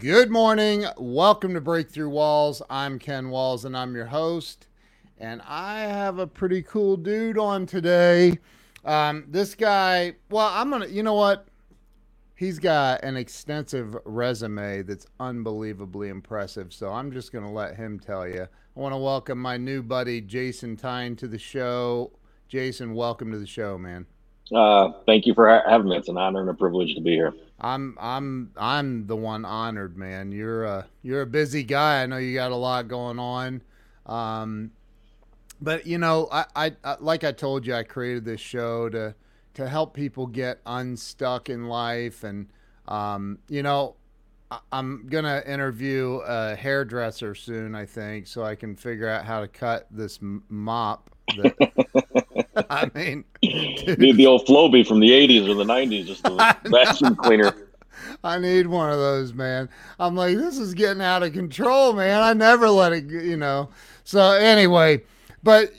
Good morning. Welcome to Breakthrough Walls. I'm Ken Walls and I'm your host. And I have a pretty cool dude on today. Um, this guy, well, I'm going to, you know what? He's got an extensive resume that's unbelievably impressive. So I'm just going to let him tell you. I want to welcome my new buddy, Jason Tyne, to the show. Jason, welcome to the show, man. Uh, thank you for ha- having me. It's an honor and a privilege to be here. I'm I'm I'm the one honored, man. You're a you're a busy guy. I know you got a lot going on. Um, but you know, I, I, I like I told you, I created this show to to help people get unstuck in life, and um, you know, I, I'm gonna interview a hairdresser soon, I think, so I can figure out how to cut this mop. That, I mean, dude. the old Flowbee from the '80s or the '90s, just a vacuum cleaner. I need one of those, man. I'm like, this is getting out of control, man. I never let it, you know. So anyway, but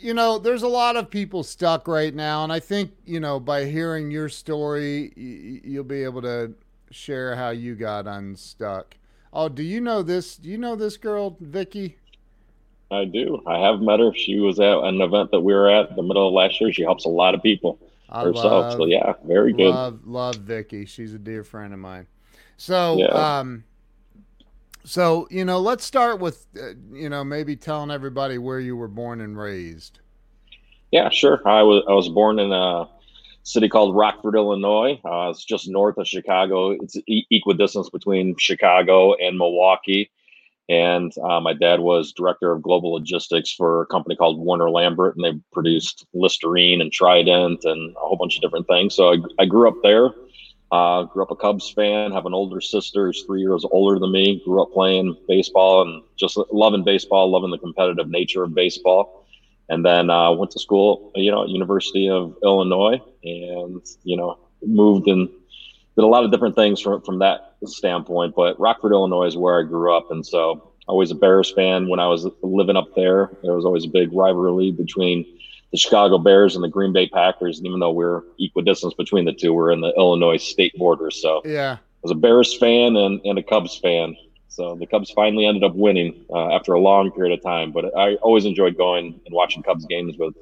you know, there's a lot of people stuck right now, and I think you know by hearing your story, you'll be able to share how you got unstuck. Oh, do you know this? Do you know this girl, Vicky? I do. I have met her. She was at an event that we were at the middle of last year. She helps a lot of people I herself. Love, so yeah, very good. Love, love Vicky. She's a dear friend of mine. So, yeah. um, so you know, let's start with uh, you know maybe telling everybody where you were born and raised. Yeah, sure. I was I was born in a city called Rockford, Illinois. Uh, it's just north of Chicago. It's e- equidistance between Chicago and Milwaukee. And uh, my dad was director of global logistics for a company called Warner Lambert, and they produced Listerine and Trident and a whole bunch of different things. So I, I grew up there. Uh, grew up a Cubs fan. Have an older sister who's three years older than me. Grew up playing baseball and just loving baseball, loving the competitive nature of baseball. And then uh, went to school, you know, University of Illinois, and you know, moved and did a lot of different things from from that standpoint. But Rockford, Illinois, is where I grew up, and so always a Bears fan. When I was living up there, there was always a big rivalry between the Chicago Bears and the Green Bay Packers. And even though we're equidistance between the two, we're in the Illinois state border. So yeah, I was a Bears fan and, and a Cubs fan. So the Cubs finally ended up winning uh, after a long period of time. But I always enjoyed going and watching Cubs games with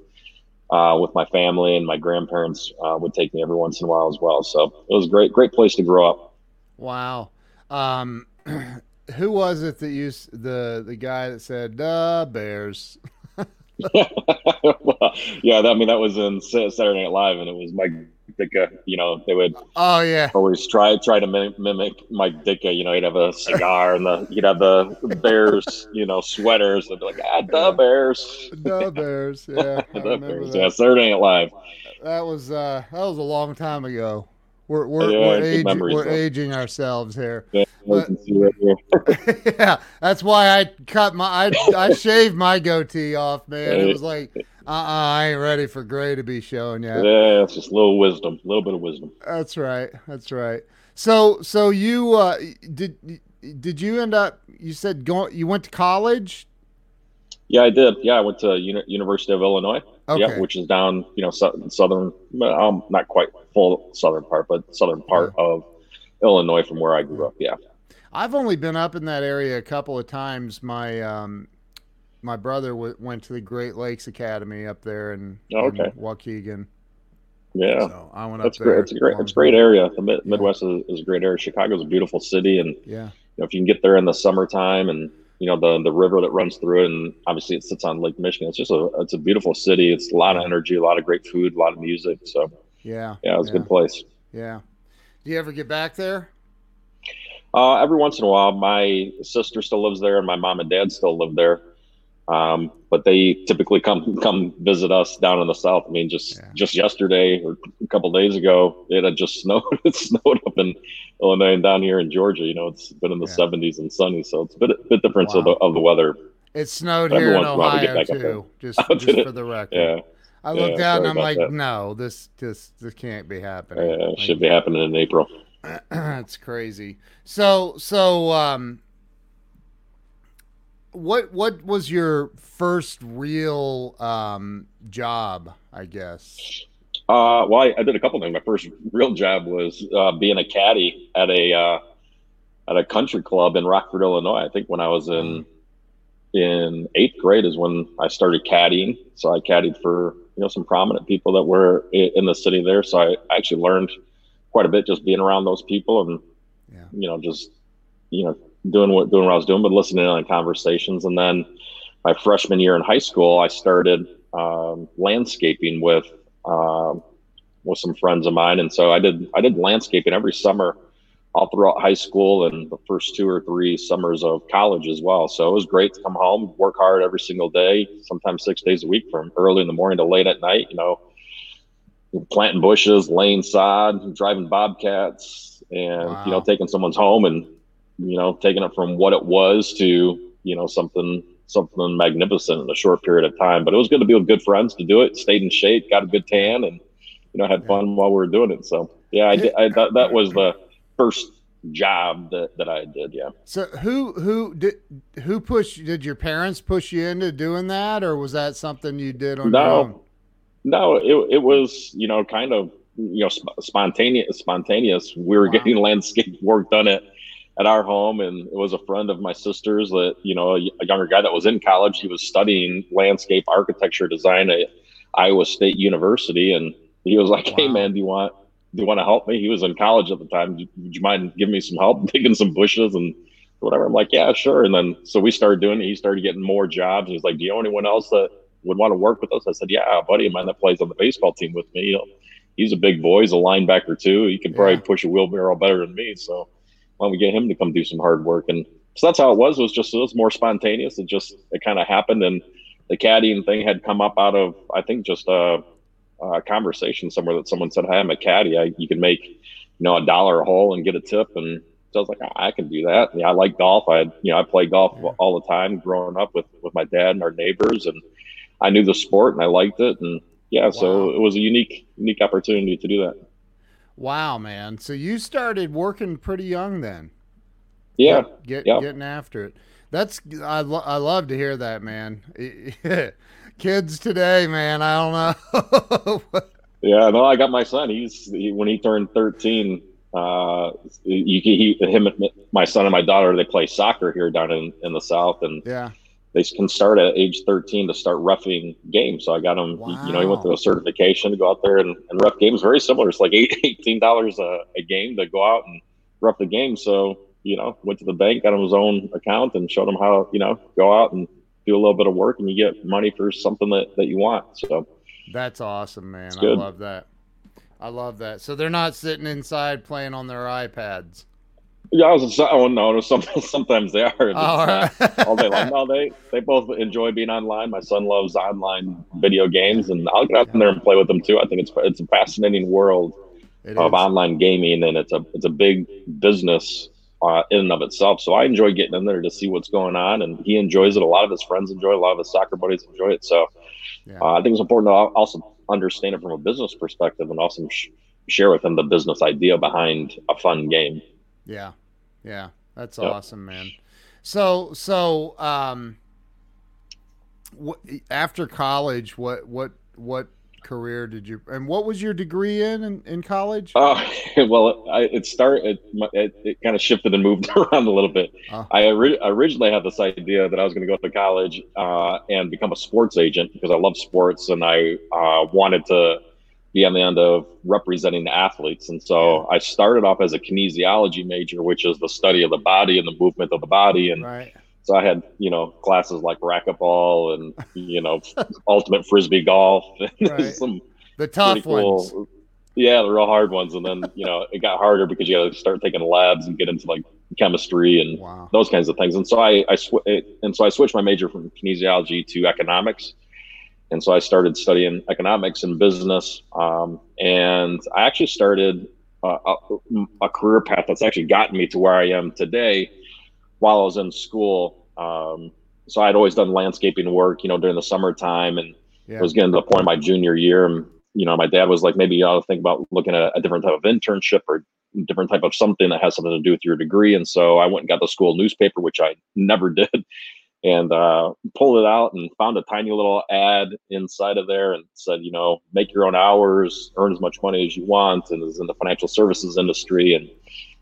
uh, with my family and my grandparents uh, would take me every once in a while as well. So it was a great, great place to grow up. Wow. Um, who was it that you the the guy that said "the Bears"? well, yeah, I mean that was in Saturday Night Live, and it was Mike Ditka. You know, they would oh yeah always try try to mimic Mike Ditka. You know, he'd have a cigar and the he'd have the Bears, you know, sweaters. They'd be like, ah, the Bears, the Bears, yeah, the Bears, that. yeah, Saturday Night Live. That was uh, that was a long time ago. We're we're, yeah, we're, age, we're aging ourselves here. Yeah, but, yeah, that's why I cut my I I shaved my goatee off, man. It was like, uh, uh I ain't ready for gray to be showing yet. Yeah, it's just a little wisdom, a little bit of wisdom. That's right. That's right. So so you uh, did did you end up? You said go, you went to college. Yeah, I did. Yeah, I went to Uni- University of Illinois. Okay. Yeah, which is down, you know, southern, um, not quite full southern part, but southern part yeah. of Illinois from where I grew up. Yeah. I've only been up in that area a couple of times. My um, my brother w- went to the Great Lakes Academy up there in, oh, okay. in Waukegan. Yeah, so I went That's up there. Great. It's a great, it's a great area. The Mid- Midwest is, is, a great area. Chicago's a beautiful city, and yeah, you know, if you can get there in the summertime and you know the the river that runs through it, and obviously it sits on Lake Michigan. It's just a it's a beautiful city. It's a lot of energy, a lot of great food, a lot of music. So yeah, yeah, it's yeah. a good place. Yeah. Do you ever get back there? Uh, every once in a while, my sister still lives there, and my mom and dad still live there. Um, but they typically come come visit us down in the south. I mean, just yeah. just yesterday or a couple days ago, it had just snowed. It snowed up in Illinois and down here in Georgia. You know, it's been in the yeah. 70s and sunny, so it's a bit bit different wow. of, the, of the weather. It snowed here in Ohio too. Just, just for the record. Yeah. I looked yeah, out and I'm like, that. no, this just this can't be happening. Yeah, like, should be happening in April. That's crazy. So so um what what was your first real um, job? I guess. Uh, well, I, I, did a couple things. My first real job was uh, being a caddy at a uh, at a country club in Rockford, Illinois. I think when I was in in eighth grade is when I started caddying. So I caddied for you know some prominent people that were in the city there. So I actually learned quite a bit just being around those people and yeah. you know just you know doing what doing what I was doing, but listening on conversations. And then my freshman year in high school, I started um, landscaping with um, with some friends of mine, and so I did I did landscaping every summer all throughout high school and the first two or three summers of college as well. So it was great to come home, work hard every single day, sometimes six days a week from early in the morning to late at night, you know, planting bushes, laying sod, driving bobcats, and, wow. you know, taking someone's home and, you know, taking it from what it was to, you know, something something magnificent in a short period of time. But it was good to be with good friends to do it, stayed in shape, got a good tan and, you know, had fun while we were doing it. So yeah, I, I that, that was the first job that, that I did. Yeah. So who who did who pushed? Did your parents push you into doing that, or was that something you did on no, your own? No, it it was you know kind of you know sp- spontaneous. Spontaneous. We were wow. getting landscape work done at at our home, and it was a friend of my sister's that you know a, a younger guy that was in college. He was studying landscape architecture design at Iowa State University, and he was like, wow. "Hey man, do you want?" do you want to help me? He was in college at the time. Would you mind giving me some help digging some bushes and whatever? I'm like, yeah, sure. And then so we started doing it. He started getting more jobs. He's like, do you know anyone else that would want to work with us? I said, yeah, a buddy of mine that plays on the baseball team with me. You know, he's a big boy. He's a linebacker too. He can probably yeah. push a wheelbarrow better than me. So why don't we get him to come do some hard work? And so that's how it was. It was just it was more spontaneous. It just it kind of happened, and the caddying thing had come up out of I think just a, uh, conversation somewhere that someone said, "Hey, I'm a caddy. I, you can make, you know, a dollar a hole and get a tip." And so I was like, "I can do that." Yeah, I like golf. I, you know, I play golf all the time growing up with with my dad and our neighbors, and I knew the sport and I liked it. And yeah, wow. so it was a unique unique opportunity to do that. Wow, man! So you started working pretty young then. Yeah, get, get getting after it. That's I, lo- I love to hear that, man. kids today, man. I don't know. yeah, no, I got my son. He's he, when he turned thirteen. Uh, you, he, him, my son and my daughter, they play soccer here down in, in the south, and yeah, they can start at age 13 to start roughing games. So I got him, wow. you know, he went through a certification to go out there and, and rough games. Very similar. It's like $18 a, a game to go out and rough the game. So, you know, went to the bank, got him his own account and showed him how, you know, go out and do a little bit of work and you get money for something that, that you want. So that's awesome, man. I love that. I love that. So they're not sitting inside playing on their iPads. Yeah, I was. Oh no, sometimes they are. All, right. all day long. No, they they both enjoy being online. My son loves online video games, and I'll get out there and play with them too. I think it's it's a fascinating world it of is. online gaming, and it's a it's a big business uh, in and of itself. So I enjoy getting in there to see what's going on, and he enjoys it. A lot of his friends enjoy it. A lot of his soccer buddies enjoy it. So yeah. uh, I think it's important to also understand it from a business perspective and also sh- share with him the business idea behind a fun game. Yeah, yeah, that's yep. awesome, man. So so um, after college, what what what career did you and what was your degree in in, in college? Uh, well I, it started it, it, it, kind of shifted and moved around a little bit. Uh, i ori- originally had this idea that i was going to go to college uh, and become a sports agent because i love sports and i uh, wanted to be on the end of representing the athletes and so i started off as a kinesiology major which is the study of the body and the movement of the body and right so I had, you know, classes like racquetball and, you know, ultimate frisbee golf. Right. some the tough cool, ones. Yeah, the real hard ones. And then, you know, it got harder because you got to start taking labs and get into like chemistry and wow. those kinds of things. And so I, I sw- and so I switched my major from kinesiology to economics. And so I started studying economics and business. Um, and I actually started a, a career path that's actually gotten me to where I am today while I was in school. Um, so I'd always done landscaping work, you know, during the summertime, and yeah. I was getting to the point of my junior year. And you know, my dad was like, maybe you ought to think about looking at a different type of internship or different type of something that has something to do with your degree. And so I went and got the school newspaper, which I never did, and uh, pulled it out and found a tiny little ad inside of there and said, you know, make your own hours, earn as much money as you want, and is in the financial services industry. And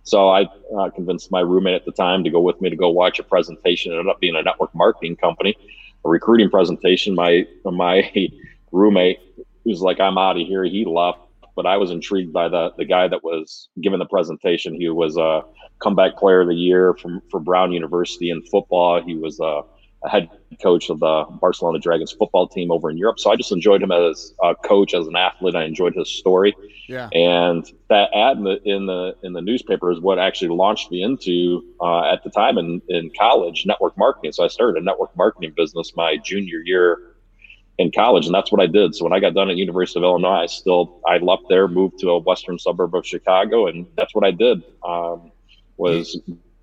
So I uh, convinced my roommate at the time to go with me to go watch a presentation. It ended up being a network marketing company, a recruiting presentation. My my roommate was like, "I'm out of here." He left, but I was intrigued by the the guy that was giving the presentation. He was a comeback player of the year from for Brown University in football. He was a, head coach of the Barcelona Dragons football team over in Europe. So I just enjoyed him as a coach, as an athlete. I enjoyed his story. Yeah. And that ad in the in the in the newspaper is what actually launched me into uh, at the time in in college network marketing. So I started a network marketing business my junior year in college, and that's what I did. So when I got done at University of Illinois, I still I left there, moved to a western suburb of Chicago, and that's what I did. Um, was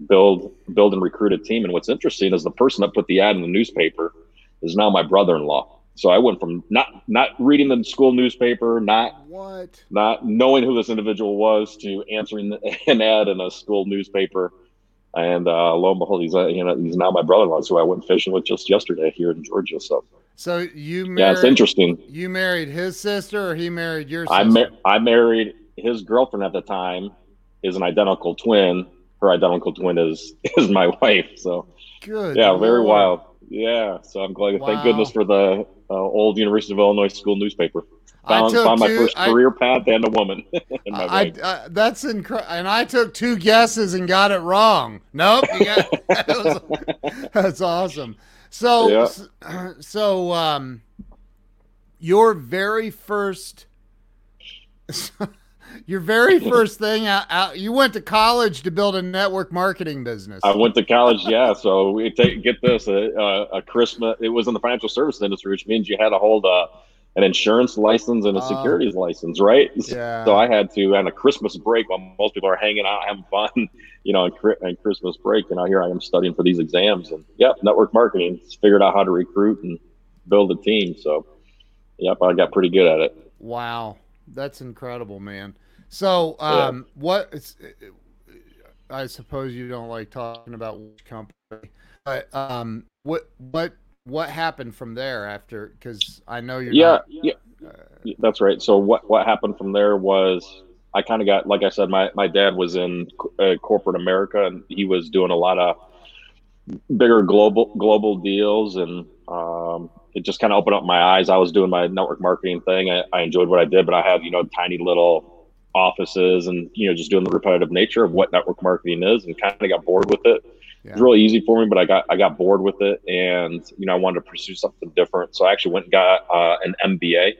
build build and recruit a team. And what's interesting is the person that put the ad in the newspaper is now my brother-in-law. So I went from not not reading the school newspaper, not what not knowing who this individual was, to answering an ad in a school newspaper. And uh, lo and behold, he's uh, you know he's now my brother-in-law, who I went fishing with just yesterday here in Georgia. So so you married, yeah, it's interesting. You married his sister, or he married your sister? I I married his girlfriend at the time, is an identical twin. Her identical twin is is my wife. So good. Yeah, Lord. very wild. Yeah, so I'm glad. Wow. Thank goodness for the uh, old University of Illinois school newspaper. Found, found my two, first I, career path and a woman. I, I, that's incredible. And I took two guesses and got it wrong. Nope. Got, was, that's awesome. So, yeah. so, um, your very first, your very first thing out, out, you went to college to build a network marketing business. I went to college, yeah. So we take, get this, a, a, Christmas, it was in the financial services industry, which means you had to hold a, an insurance license and a uh, securities license, right? Yeah. So I had to, on a Christmas break while most people are hanging out, having fun, you know, and Christmas break, and now here I am studying for these exams. And yep, network marketing, figured out how to recruit and build a team. So, yep, I got pretty good at it. Wow, that's incredible, man. So, um, yeah. what? I suppose you don't like talking about which company, but um, what what what happened from there after? Because I know you're. Yeah, not, yeah, uh, that's right. So what what happened from there was I kind of got like I said, my my dad was in uh, corporate America and he was doing a lot of bigger global global deals and um, it just kind of opened up my eyes. I was doing my network marketing thing. I, I enjoyed what I did, but I had you know tiny little offices and you know just doing the repetitive nature of what network marketing is and kind of got bored with it yeah. It was really easy for me, but I got I got bored with it, and you know I wanted to pursue something different. So I actually went and got uh, an MBA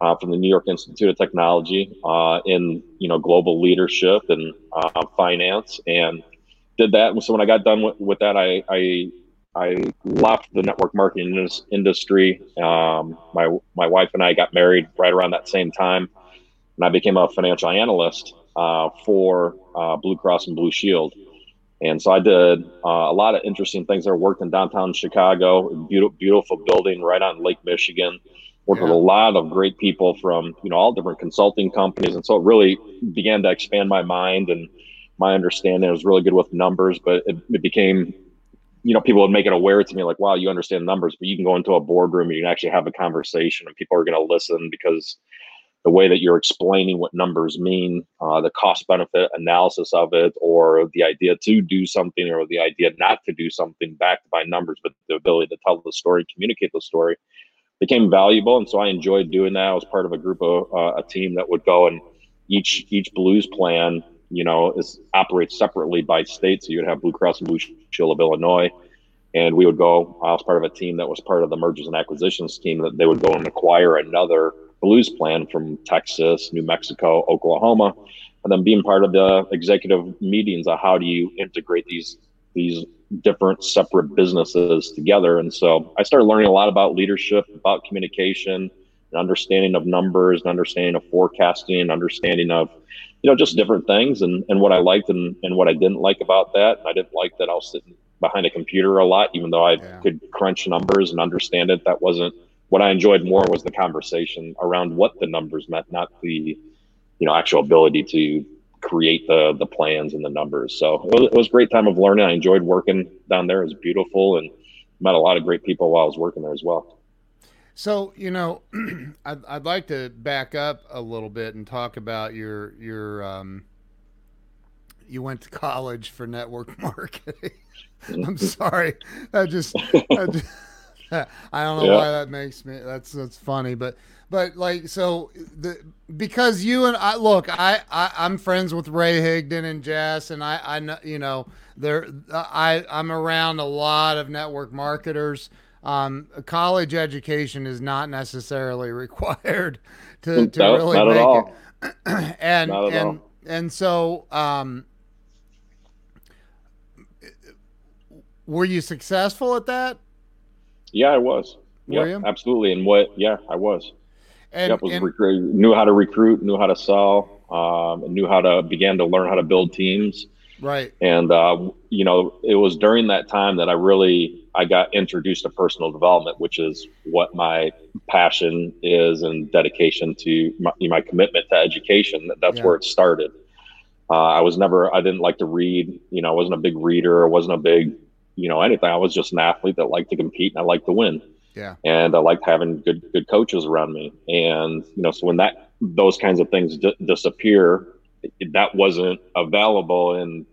uh, from the New York Institute of Technology uh, in you know global leadership and uh, finance, and did that. And so when I got done with, with that, I, I I left the network marketing industry. Um, my my wife and I got married right around that same time, and I became a financial analyst uh, for uh, Blue Cross and Blue Shield. And so I did uh, a lot of interesting things there. Worked in downtown Chicago, beautiful, beautiful building right on Lake Michigan. Worked yeah. with a lot of great people from you know all different consulting companies, and so it really began to expand my mind and my understanding. I was really good with numbers, but it, it became you know, people would make it aware to me like, wow, you understand numbers, but you can go into a boardroom and you can actually have a conversation and people are going to listen because the way that you're explaining what numbers mean, uh, the cost benefit analysis of it, or the idea to do something, or the idea not to do something backed by numbers, but the ability to tell the story, communicate the story became valuable. And so I enjoyed doing that. I was part of a group of uh, a team that would go and each each blues plan, you know, is operates separately by state. So you'd have Blue Cross and Blue Shield of Illinois. And we would go, I was part of a team that was part of the mergers and acquisitions team that they would go and acquire another blues plan from Texas, New Mexico, Oklahoma, and then being part of the executive meetings on how do you integrate these these different separate businesses together. And so I started learning a lot about leadership, about communication, and understanding of numbers, and understanding of forecasting, and understanding of you know just different things and, and what I liked and, and what I didn't like about that. I didn't like that I was sitting behind a computer a lot, even though I yeah. could crunch numbers and understand it. That wasn't what I enjoyed more was the conversation around what the numbers meant, not the you know actual ability to create the the plans and the numbers. So it was, it was a great time of learning. I enjoyed working down there. It was beautiful and met a lot of great people while I was working there as well. So you know, I'd, I'd like to back up a little bit and talk about your your um, you went to college for network marketing. I'm sorry. I just, I, just, I don't know yeah. why that makes me. That's that's funny, but but like so the because you and I look, I, I I'm friends with Ray Higdon and Jess, and I I know you know there I I'm around a lot of network marketers. Um, college education is not necessarily required to, to no, really make it. and and all. and so um, were you successful at that? Yeah, I was. Were yeah, you? absolutely. And what? Yeah, I was. And, yep, was and knew how to recruit, knew how to sell, um, knew how to began to learn how to build teams. Right. And uh, you know, it was during that time that I really I got introduced to personal development, which is what my passion is and dedication to my, my commitment to education. That's yeah. where it started. Uh, I was never I didn't like to read. You know, I wasn't a big reader. I wasn't a big you know anything. I was just an athlete that liked to compete and I liked to win. Yeah. And I liked having good good coaches around me. And you know, so when that those kinds of things d- disappear, that wasn't available in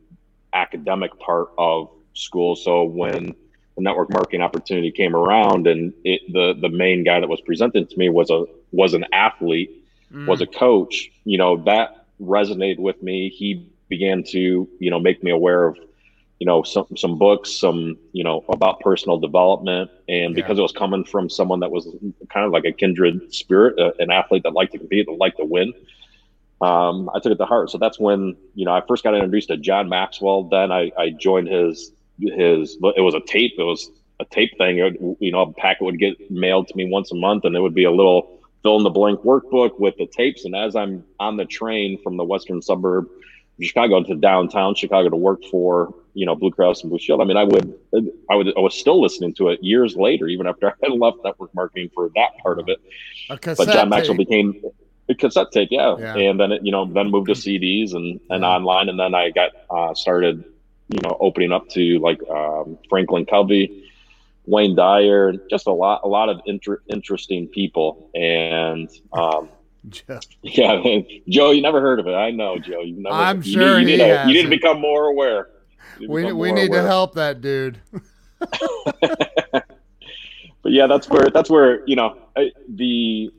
academic part of school. So when the network marketing opportunity came around, and it, the the main guy that was presented to me was a was an athlete, mm. was a coach. You know that resonated with me. He began to you know make me aware of you know some some books some you know about personal development and because yeah. it was coming from someone that was kind of like a kindred spirit uh, an athlete that liked to compete that liked to win um, i took it to heart so that's when you know i first got introduced to john maxwell then i, I joined his his it was a tape it was a tape thing it, you know a packet would get mailed to me once a month and it would be a little fill in the blank workbook with the tapes and as i'm on the train from the western suburb Chicago to downtown Chicago to work for you know Blue Cross and Blue Shield. I mean, I would, I would, I was still listening to it years later, even after I had left network marketing for that part of it. But John Maxwell tape. became cassette tape, yeah. yeah. And then it, you know, then moved to CDs and and yeah. online, and then I got uh, started, you know, opening up to like um, Franklin Covey. Wayne Dyer, just a lot, a lot of inter- interesting people, and um, Joe. Yeah. Joe, you never heard of it. I know, Joe. You never. I'm you sure need, you need, to, you need to become more aware. We we need aware. to help that dude. but yeah, that's where that's where you know I, the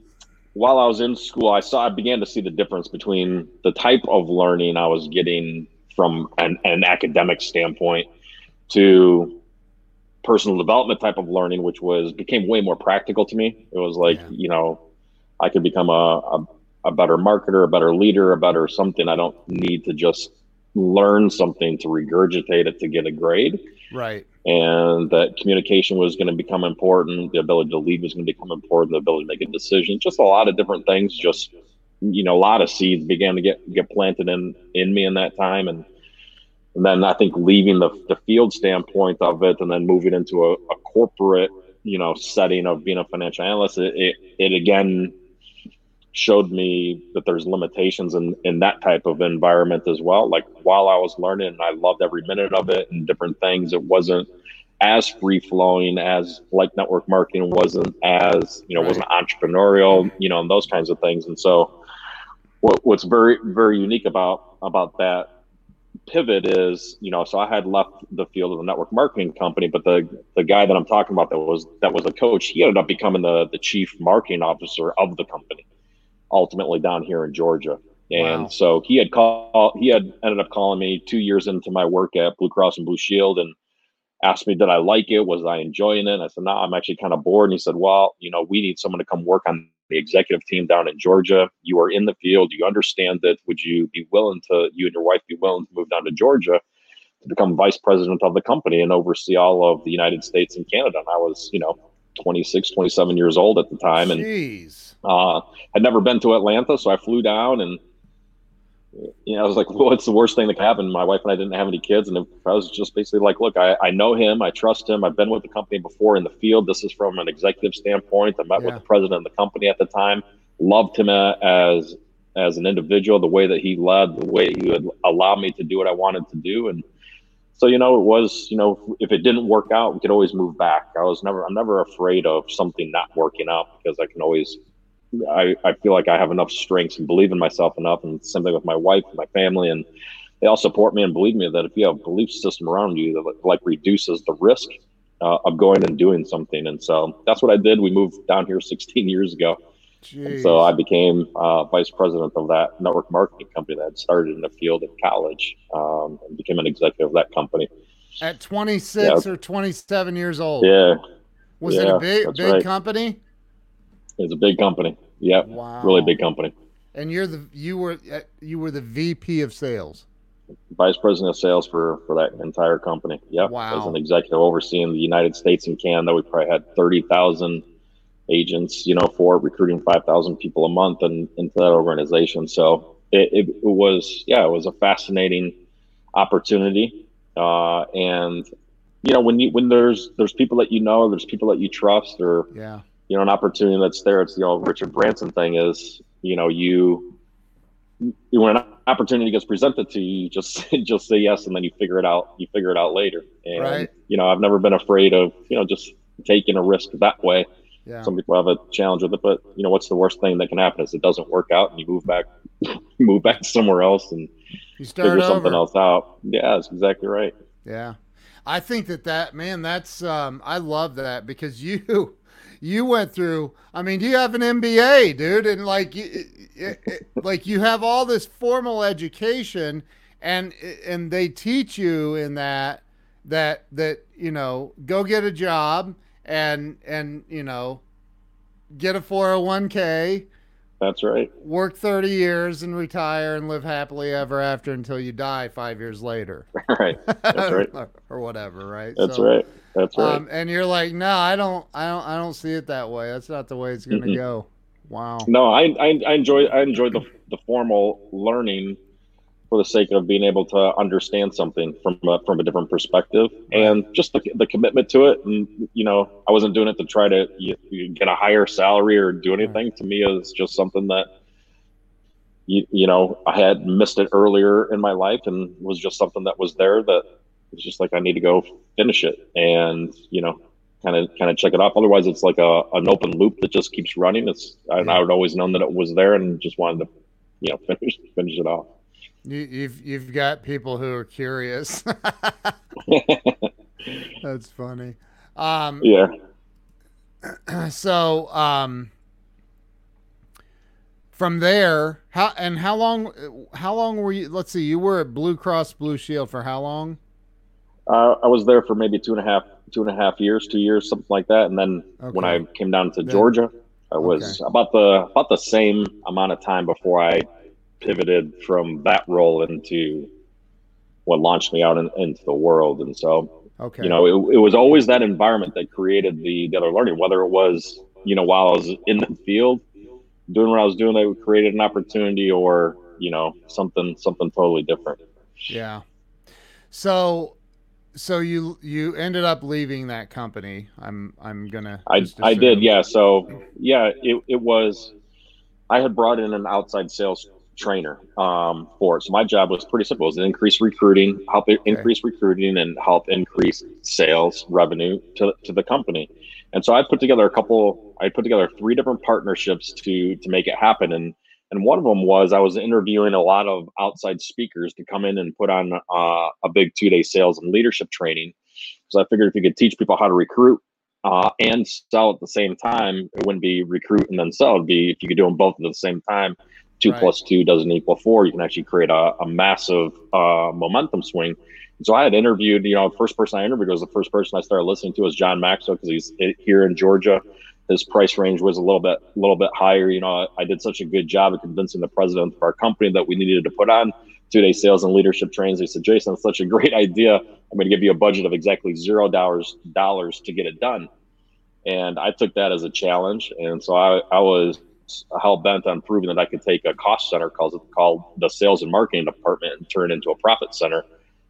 while I was in school, I saw I began to see the difference between the type of learning I was getting from an, an academic standpoint to personal development type of learning, which was became way more practical to me. It was like yeah. you know I could become a, a, a better marketer, a better leader, a better something. I don't need to just learn something to regurgitate it to get a grade. Right. And that communication was going to become important. The ability to lead was going to become important. The ability to make a decision. Just a lot of different things. Just you know, a lot of seeds began to get get planted in in me in that time, and and then I think leaving the the field standpoint of it, and then moving into a, a corporate you know setting of being a financial analyst, it, it, it again showed me that there's limitations in, in that type of environment as well. Like while I was learning, and I loved every minute of it and different things. It wasn't as free flowing as like network marketing wasn't as, you know, wasn't entrepreneurial, you know, and those kinds of things. And so what, what's very, very unique about, about that pivot is, you know, so I had left the field of the network marketing company, but the the guy that I'm talking about that was that was a coach, he ended up becoming the the chief marketing officer of the company ultimately down here in Georgia. And wow. so he had called, he had ended up calling me two years into my work at Blue Cross and Blue Shield and asked me, did I like it? Was I enjoying it? And I said, no, I'm actually kind of bored. And he said, well, you know, we need someone to come work on the executive team down in Georgia. You are in the field. You understand that. Would you be willing to, you and your wife be willing to move down to Georgia to become vice president of the company and oversee all of the United States and Canada? And I was, you know, 26, 27 years old at the time. And Jeez. Uh, I'd never been to Atlanta, so I flew down and you know, I was like, well, what's the worst thing that could happen? My wife and I didn't have any kids. And I was just basically like, look, I, I know him. I trust him. I've been with the company before in the field. This is from an executive standpoint. I met yeah. with the president of the company at the time, loved him as, as an individual, the way that he led, the way he would allow me to do what I wanted to do. And so, you know, it was, you know, if it didn't work out, we could always move back. I was never, I'm never afraid of something not working out because I can always I, I feel like I have enough strengths and believe in myself enough and something with my wife and my family and they all support me and believe me that if you have a belief system around you that like reduces the risk uh, of going and doing something. And so that's what I did. We moved down here 16 years ago. So I became uh, vice president of that network marketing company that had started in the field at college um, and became an executive of that company. At 26 yeah. or 27 years old? Yeah. Was yeah, it a big, big right. company? It's a big company. Yeah. Wow. Really big company. And you're the you were you were the VP of sales vice president of sales for for that entire company. Yep. Wow. As an executive overseeing the United States and Canada, we probably had thirty thousand agents, you know, for recruiting five thousand people a month and into that organization. So it, it, it, was yeah, it was a fascinating opportunity. Uh, and you know, when you when there's there's people that you know, there's people that you trust, or yeah, you know, an opportunity that's there. It's the old Richard Branson thing is, you know, you when an opportunity gets presented to you, you just just say yes, and then you figure it out. You figure it out later. And right. you know, I've never been afraid of you know just taking a risk that way. Yeah. Some people have a challenge with it, but you know, what's the worst thing that can happen is it doesn't work out, and you move back, move back somewhere else, and you start figure over. something else out. Yeah, that's exactly right. Yeah, I think that that man, that's um, I love that because you you went through. I mean, you have an MBA, dude, and like, it, it, like you have all this formal education, and and they teach you in that that that you know go get a job and and you know get a 401k that's right. work 30 years and retire and live happily ever after until you die five years later. Right. That's right. Or whatever right? That's so, right that's right. Um, and you're like, no, I don't, I don't, I don't see it that way. That's not the way it's going to mm-hmm. go. Wow. No, I, I, I enjoy, I enjoy the, the formal learning for the sake of being able to understand something from a, from a different perspective and just the, the commitment to it. And, you know, I wasn't doing it to try to you, you get a higher salary or do anything to me is just something that, you, you know, I had missed it earlier in my life and was just something that was there that it's just like I need to go finish it and you know kind of kind of check it off. Otherwise, it's like a an open loop that just keeps running. It's and I would always known that it was there and just wanted to you know finish finish it off. You, you've you've got people who are curious. That's funny. Um, yeah. So um, from there, how and how long? How long were you? Let's see. You were at Blue Cross Blue Shield for how long? Uh, I was there for maybe two and a half, two and a half years, two years, something like that. And then okay. when I came down to Georgia, I was okay. about the about the same amount of time before I pivoted from that role into what launched me out in, into the world. And so, okay. you know, it, it was always that environment that created the, the other learning, whether it was, you know, while I was in the field doing what I was doing, that created an opportunity or, you know, something, something totally different. Yeah. So so you you ended up leaving that company. I'm I'm gonna. I I did yeah. So yeah, it it was. I had brought in an outside sales trainer um, for it. So my job was pretty simple: it was to increase recruiting, help okay. increase recruiting, and help increase sales revenue to to the company. And so I put together a couple. I put together three different partnerships to to make it happen. And and one of them was I was interviewing a lot of outside speakers to come in and put on uh, a big two day sales and leadership training. So I figured if you could teach people how to recruit uh, and sell at the same time, it wouldn't be recruit and then sell. It'd be if you could do them both at the same time. Two right. plus two doesn't equal four. You can actually create a, a massive uh, momentum swing. And so I had interviewed, you know, the first person I interviewed was the first person I started listening to was John Maxwell because he's here in Georgia his price range was a little bit a little bit higher. You know, I did such a good job of convincing the president of our company that we needed to put on two day sales and leadership trains. He said, Jason, it's such a great idea. I'm going to give you a budget of exactly zero dollars dollars to get it done. And I took that as a challenge. And so I, I was hell bent on proving that I could take a cost center called, called the sales and marketing department and turn it into a profit center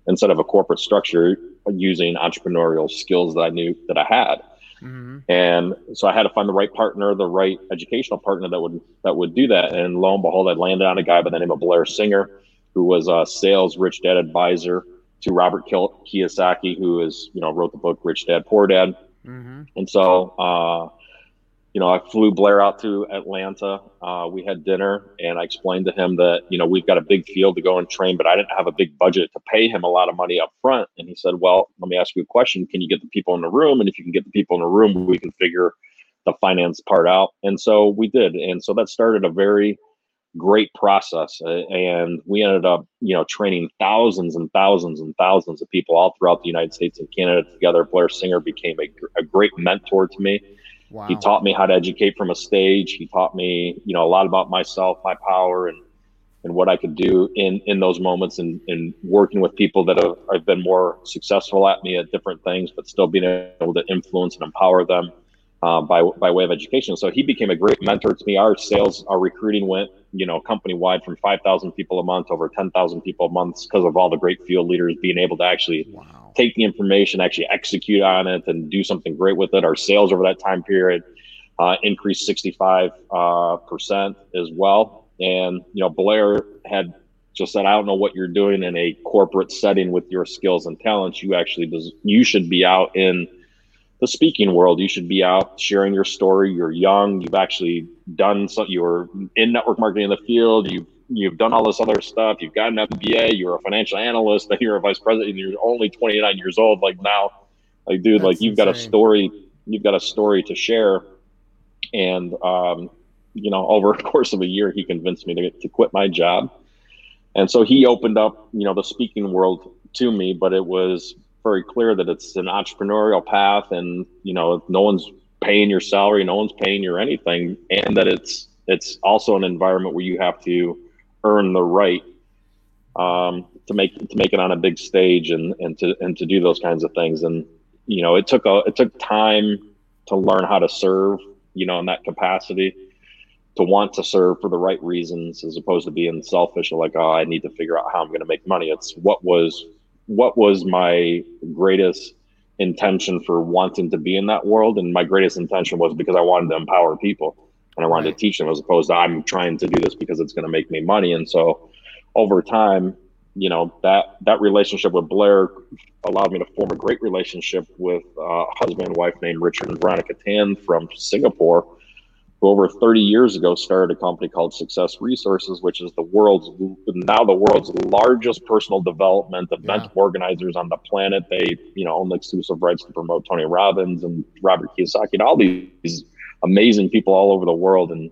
instead of a corporate structure using entrepreneurial skills that I knew that I had. Mm-hmm. And so I had to find the right partner, the right educational partner that would that would do that. And lo and behold, I landed on a guy by the name of Blair Singer, who was a sales rich dad advisor to Robert Kiyosaki, who is you know wrote the book Rich Dad Poor Dad. Mm-hmm. And so, uh, you know, I flew Blair out to Atlanta. Uh, we had dinner, and I explained to him that you know we've got a big field to go and train, but I didn't have a big budget to pay him a lot of money up front. And he said, "Well, let me ask you a question. Can you get the people in the room? And if you can get the people in the room, we can figure the finance part out." And so we did, and so that started a very great process and we ended up you know training thousands and thousands and thousands of people all throughout the united states and canada together blair singer became a, a great mentor to me wow. he taught me how to educate from a stage he taught me you know a lot about myself my power and and what i could do in in those moments and and working with people that have, have been more successful at me at different things but still being able to influence and empower them uh, by by way of education. So he became a great mentor to me. Our sales, our recruiting went, you know, company wide from five thousand people a month over ten thousand people a month because of all the great field leaders being able to actually wow. take the information, actually execute on it, and do something great with it. Our sales over that time period uh, increased sixty five uh, percent as well. And you know, Blair had just said, "I don't know what you're doing in a corporate setting with your skills and talents. You actually does, you should be out in." The speaking world. You should be out sharing your story. You're young. You've actually done so. You're in network marketing in the field. You've you've done all this other stuff. You've got an MBA. You're a financial analyst. Then you're a vice president. And you're only 29 years old. Like now, like dude, That's like you've insane. got a story. You've got a story to share. And um, you know, over a course of a year, he convinced me to to quit my job. And so he opened up, you know, the speaking world to me, but it was very clear that it's an entrepreneurial path and you know no one's paying your salary no one's paying you anything and that it's it's also an environment where you have to earn the right um, to make to make it on a big stage and and to and to do those kinds of things. And you know it took a it took time to learn how to serve you know in that capacity to want to serve for the right reasons as opposed to being selfish or like oh i need to figure out how i'm going to make money. It's what was what was my greatest intention for wanting to be in that world? And my greatest intention was because i wanted to empower people and i wanted right. to teach them as opposed to i'm trying to do this because it's going to make me money. And so over time you know that that relationship with blair allowed me to form a great relationship with uh, a husband and wife named richard and veronica tan from singapore who over 30 years ago started a company called Success Resources, which is the world's now the world's largest personal development event yeah. organizers on the planet. They, you know, own the exclusive rights to promote Tony Robbins and Robert Kiyosaki and all these amazing people all over the world. And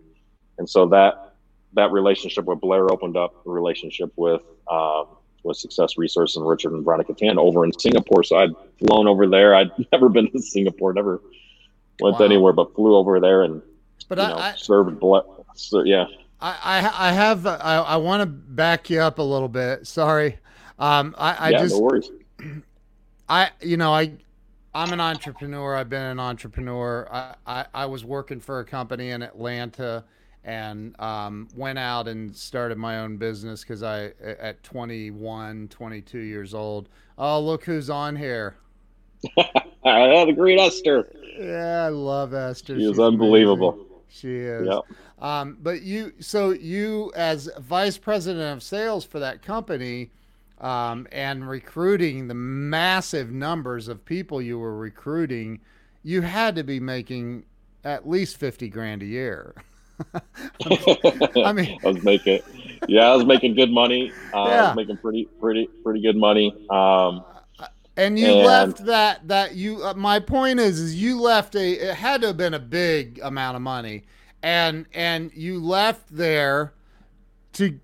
and so that that relationship with Blair opened up a relationship with um, with Success Resources and Richard and Veronica Tan over in Singapore. So I'd flown over there. I'd never been to Singapore, never went wow. anywhere, but flew over there and but I, know, I served blood. So, yeah. I, I, I have I, I want to back you up a little bit. Sorry, um, I, I yeah, just no worries. I you know I I'm an entrepreneur. I've been an entrepreneur. I, I, I was working for a company in Atlanta and um, went out and started my own business because I at 21, 22 years old. Oh, look who's on here. the great Esther. Yeah, I love Esther. She She's is unbelievable. Amazing. She is. Yep. Um, but you, so you as vice president of sales for that company, um, and recruiting the massive numbers of people you were recruiting, you had to be making at least fifty grand a year. I mean, I was making, yeah, I was making good money. Uh, yeah. I was making pretty, pretty, pretty good money. Um, and you and, left that that you. Uh, my point is, is you left a. It had to have been a big amount of money, and and you left there to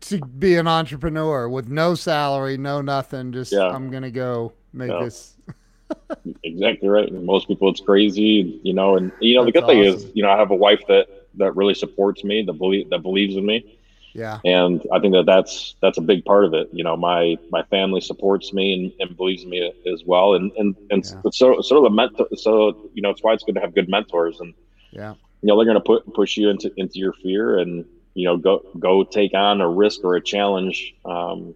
to be an entrepreneur with no salary, no nothing. Just yeah. I'm gonna go make yeah. this. exactly right. most people, it's crazy, you know. And you know, That's the good awesome. thing is, you know, I have a wife that that really supports me, that believe that believes in me yeah. And I think that that's that's a big part of it. You know, my my family supports me and, and believes in me as well. And and and yeah. so sort of the mentor. So you know, it's why it's good to have good mentors. And yeah, you know, they're going to put push you into into your fear and you know go go take on a risk or a challenge um,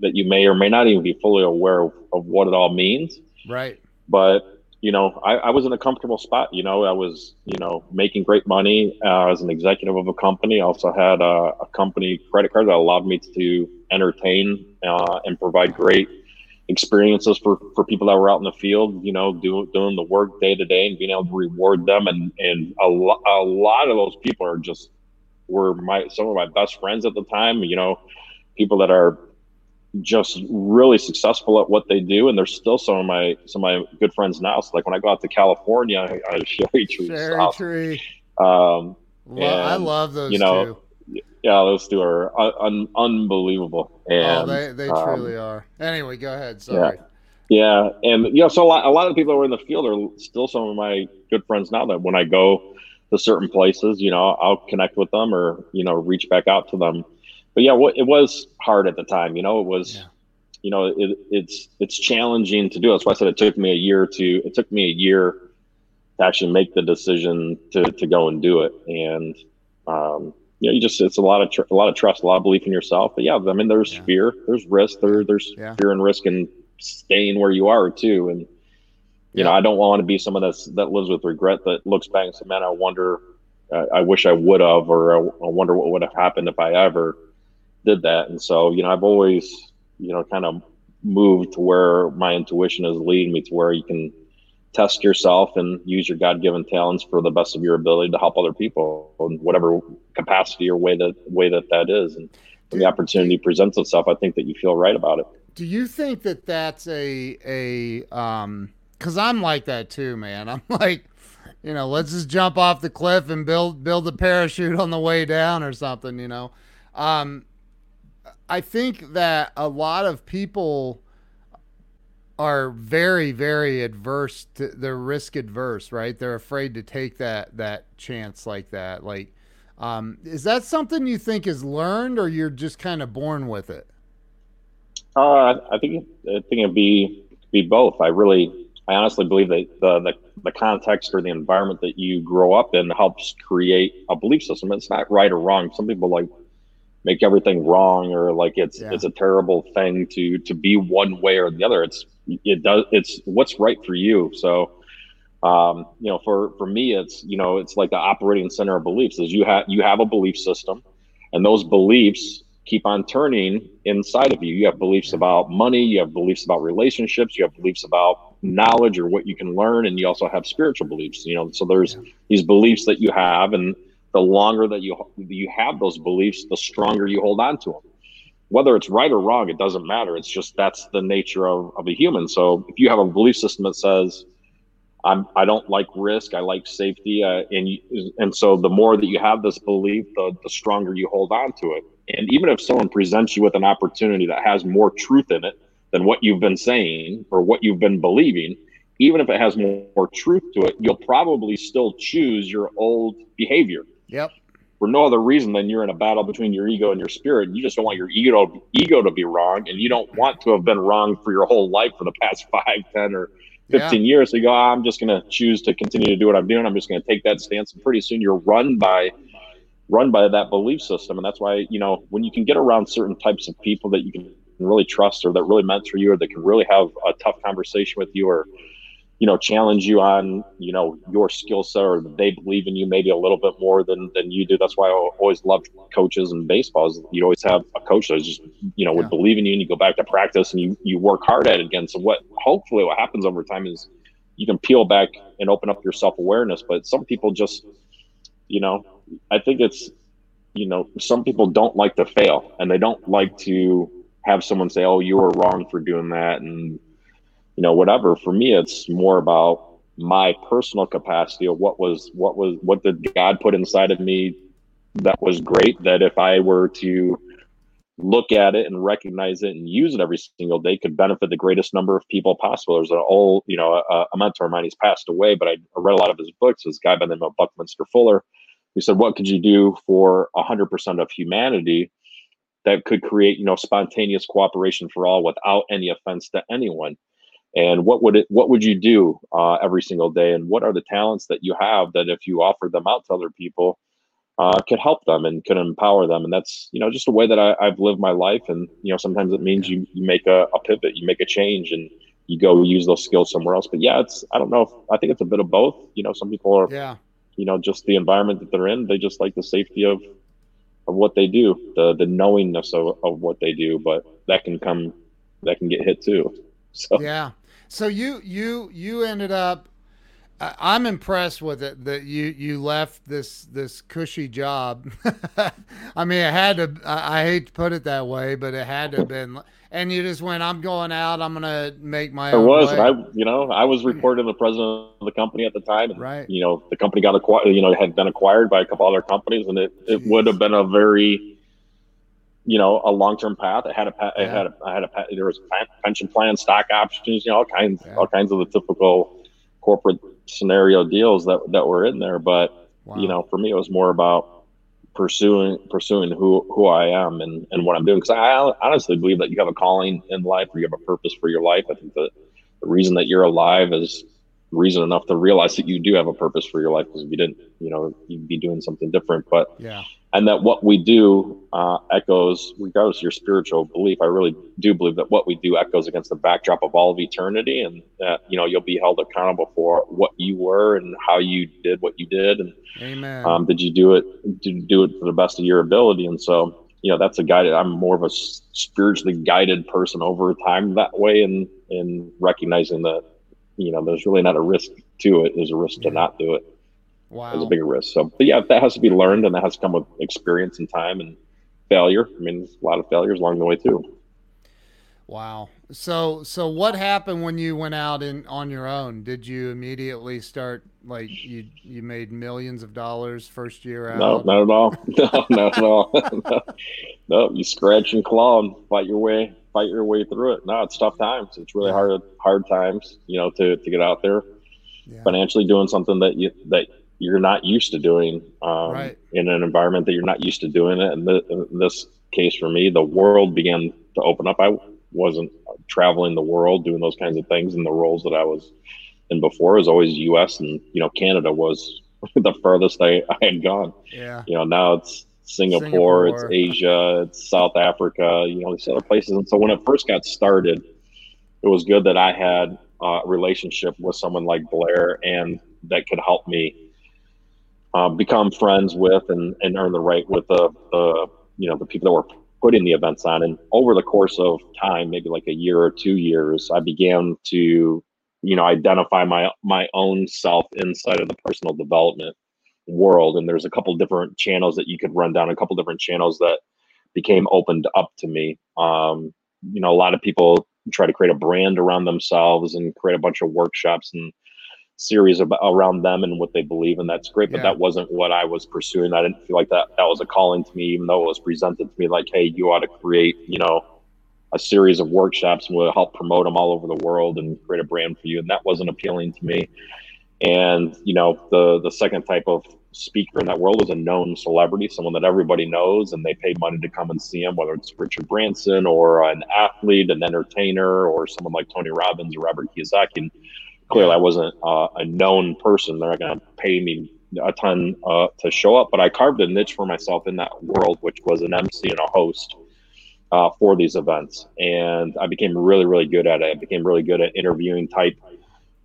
that you may or may not even be fully aware of, of what it all means. Right. But you know, I, I, was in a comfortable spot. You know, I was, you know, making great money uh, as an executive of a company. I also had a, a, company credit card that allowed me to entertain uh, and provide great experiences for for people that were out in the field, you know, doing doing the work day to day and being able to reward them. And and a, lo- a lot of those people are just were my some of my best friends at the time. You know, people that are just really successful at what they do, and they're still some of my some of my good friends now. So like when I go out to California, I, I Cheri Tree. Cherry South. Tree. Um, well, and, I love those you know, two. Yeah, those two are un- unbelievable. Oh, and, oh, they they um, truly are. Anyway, go ahead. Sorry. Yeah. yeah, and you know, so a lot, a lot of the people that were in the field are still some of my good friends now. That when I go to certain places, you know, I'll connect with them or you know reach back out to them. But yeah, it was hard at the time. You know, it was. Yeah. You know, it, it's it's challenging to do. That's why I said it took me a year to. It took me a year to actually make the decision to to go and do it. And um, you know, you just it's a lot of tr- a lot of trust, a lot of belief in yourself. But yeah, I mean, there's yeah. fear, there's risk, there there's yeah. fear and risk in staying where you are too. And you yeah. know, I don't want to be someone that's that lives with regret that looks back and says, "Man, I wonder, uh, I wish I would have, or I, I wonder what would have happened if I ever did that." And so, you know, I've always, you know, kind of moved to where my intuition is leading me to where you can test yourself and use your god-given talents for the best of your ability to help other people in whatever capacity or way that way that that is. And when the opportunity presents itself i think that you feel right about it. Do you think that that's a a um because i'm like that too man. I'm like you know let's just jump off the cliff and build build a parachute on the way down or something you know? Um i think that a lot of people are very very adverse to they're risk adverse right? They're afraid to take that that chance like that. Like um, is that something you think is learned or you're just kind of born with it? Uh, i think i think it'd be be both. I really i honestly believe that the, the the context or the environment that you grow up in helps create a belief system. It's not right or wrong. Some people like make everything wrong or like it's yeah. it's a terrible thing to to be one way or the other. It's it does it's what's right for you. So um, you know for for me it's you know it's like the operating center of beliefs is you have you have a belief system and those beliefs keep on turning inside of you. You have beliefs about money you have beliefs about relationships you have beliefs about knowledge or what you can learn and you also have spiritual beliefs you know. So there's yeah. these beliefs that you have and the longer that you you have those beliefs the stronger you hold on to them whether it's right or wrong, it doesn't matter. It's just that's the nature of, of a human. So if you have a belief system that says, I'm, I don't like risk, I like safety, uh, and you, and so the more that you have this belief, the, the stronger you hold on to it. And even if someone presents you with an opportunity that has more truth in it than what you've been saying or what you've been believing, even if it has more, more truth to it, you'll probably still choose your old behavior. Yep for no other reason than you're in a battle between your ego and your spirit. and You just don't want your ego to, ego to be wrong, and you don't want to have been wrong for your whole life for the past five, ten, or fifteen yeah. years. So you go, oh, I'm just going to choose to continue to do what I'm doing. I'm just going to take that stance, and pretty soon you're run by run by that belief system, and that's why you know when you can get around certain types of people that you can really trust or that really mentor you or that can really have a tough conversation with you or you know challenge you on you know your skill set or they believe in you maybe a little bit more than than you do. That's why i always loved coaches and baseball is you always have a coach that's just you know would believe in you and you go back to practice and you you work hard at it again. So what hopefully what happens over time is you can peel back and open up your self-awareness but some people just you know i think it's you know some people don't like to fail and they don't like to have someone say oh you were wrong for doing that and you know whatever. For me it's more about my personal capacity of what was what was what did god put inside of me that was great that if i were to look at it and recognize it and use it every single day could benefit the greatest number of people possible. There's an old you know a, a mentor of mine he's passed away but I, I read a lot of his books. This guy by the name of buckminster fuller. He said what could you do for 100% of humanity that could create you know spontaneous cooperation for all without any offense to anyone and what would it what would you do uh, every single day? And what are the talents that you have that if you offered them out to other people uh, could help them and could empower them? And that's you know just a way that I, have lived my life. And you know sometimes it means you, you make a, a, pivot you make a change and you go use those skills somewhere else. But yeah it's i don't know if, i think it's a bit of both. You know some people are yeah. you know just the environment that they're in they just like the safety of of what they do the the knowingness of, of what they do. But that can come that can get hit too. So yeah. So you you you ended up. I'm impressed with it that you you left this this cushy job. I mean, it had to. I, I hate to put it that way, but it had to have been. And you just went. I'm going out. I'm gonna make my. There was. Way. I you know I was reporting the president of the company at the time. And, right. You know the company got acquired. You know had been acquired by a couple other companies, and it it would have been a very you know a long term path. I had a it yeah. had a, I had a there was pension plan, stock options, you know all kinds yeah. all kinds of the typical corporate scenario deals that that were in there. But wow. you know for me it was more about pursuing pursuing who who I am and and what I'm doing because I honestly believe that you have a calling in life or you have a purpose for your life. I think that the reason that you're alive is reason enough to realize that you do have a purpose for your life because if you didn't you know you'd be doing something different but yeah and that what we do uh, echoes, regardless of your spiritual belief, I really do believe that what we do echoes against the backdrop of all of eternity, and that you know you'll be held accountable for what you were and how you did what you did, and Amen. Um, did you do it? Did you do it for the best of your ability? And so, you know, that's a guided. I'm more of a spiritually guided person over time that way, and and recognizing that you know there's really not a risk to it. There's a risk yeah. to not do it wow. as a bigger risk. So, but yeah, that has to be learned, and that has to come with experience and time and failure. I mean, a lot of failures along the way too. Wow. So, so what happened when you went out in on your own? Did you immediately start like you you made millions of dollars first year out? No, not at all. No, not at all. no. no, you scratch and claw and fight your way fight your way through it. No, it's tough times. It's really hard hard times, you know, to to get out there. Yeah. Financially doing something that you that you're not used to doing um, right. in an environment that you're not used to doing it. And in this case for me, the world began to open up. I wasn't traveling the world doing those kinds of things, and the roles that I was in before was always U.S. and you know Canada was the furthest I, I had gone. Yeah. You know now it's Singapore, Singapore, it's Asia, it's South Africa, you know these other places. And so when it first got started, it was good that I had a relationship with someone like Blair and that could help me uh, become friends with and, and earn the right with the, the you know the people that were putting the events on. And over the course of time, maybe like a year or two years, I began to you know identify my my own self inside of the personal development world. And there's a couple different channels that you could run down, a couple different channels that became opened up to me. Um, you know, a lot of people try to create a brand around themselves and create a bunch of workshops and series about, around them and what they believe and that's great but yeah. that wasn't what i was pursuing. I didn't feel like that that was a calling to me even though it was presented to me like hey you ought to create you know a series of workshops and we'll help promote them all over the world and create a brand for you and that wasn't appealing to me. And you know the the second type of speaker in that world is a known celebrity someone that everybody knows and they pay money to come and see him whether it's richard branson or an athlete an entertainer or someone like tony robbins or robert kiyosaki. and clearly I wasn't uh, a known person. They're not going to pay me a ton uh, to show up, but I carved a niche for myself in that world, which was an MC and a host uh, for these events. And I became really, really good at it. I became really good at interviewing type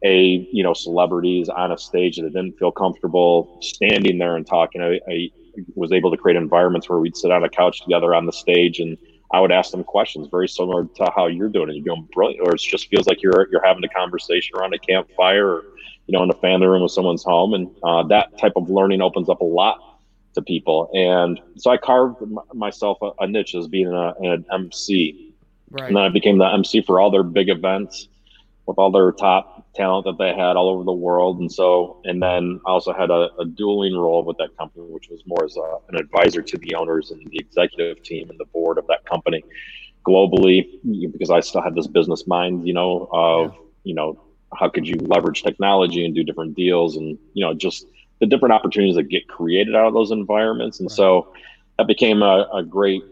A, you know, celebrities on a stage that didn't feel comfortable standing there and talking. I, I was able to create environments where we'd sit on a couch together on the stage and I would ask them questions very similar to how you're doing it. You're doing brilliant, or it just feels like you're you're having a conversation around a campfire, or you know, in a family room with someone's home, and uh, that type of learning opens up a lot to people. And so I carved m- myself a, a, niche as being a, an MC, right. and then I became the MC for all their big events with all their top talent that they had all over the world. And so, and then I also had a, a dueling role with that company, which was more as a, an advisor to the owners and the executive team and the board of that company globally, because I still had this business mind, you know, of, yeah. you know, how could you leverage technology and do different deals and, you know, just the different opportunities that get created out of those environments. And right. so that became a, a great,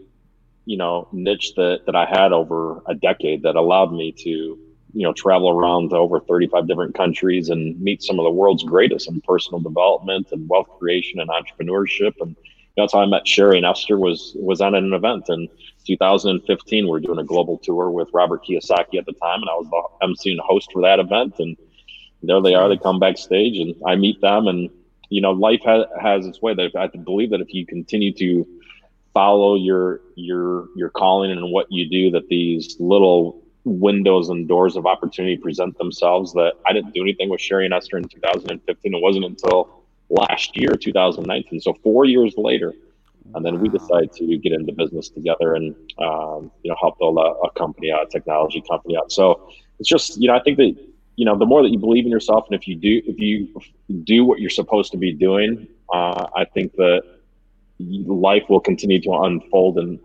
you know, niche that, that I had over a decade that allowed me to you know travel around to over 35 different countries and meet some of the world's greatest in personal development and wealth creation and entrepreneurship and that's how I met Cheri and Esther was was on an event in 2015. We are doing a global tour with Robert Kiyosaki at the time, and I was the MC and host for that event. And there they are. They come backstage, and I meet them. And you know, life has, has its way. That I believe that if you continue to follow your your your calling and what you do, that these little windows and doors of opportunity present themselves that I didn't do anything with Cheri and Esther in 2015. It wasn't until last year, 2019. So four years later, and then we decided to get into business together and um, you know help build a, a, company out, a technology company out. So it's just you know I think that you know the more that you believe in yourself, and if you do if you do what you're supposed to be doing, uh, I think that life will continue to unfold and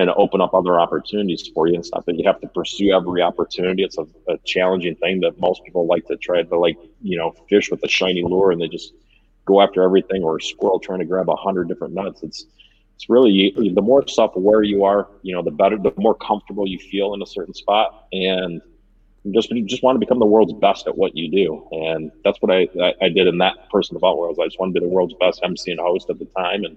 and open up other opportunities for you. It's not that you have to pursue every opportunity. It's a, a challenging thing that most people like to try to like you know fish with a shiny lure and they just go after everything or a squirrel trying to grab a hundred different nuts. It's it's really the more self-aware you are, you know, the better, the more comfortable you feel in a certain spot, and just just want to become the world's best at what you do, and that's what I I, did in that person about worlds. I just wanted to be the world's best MC and host at the time, and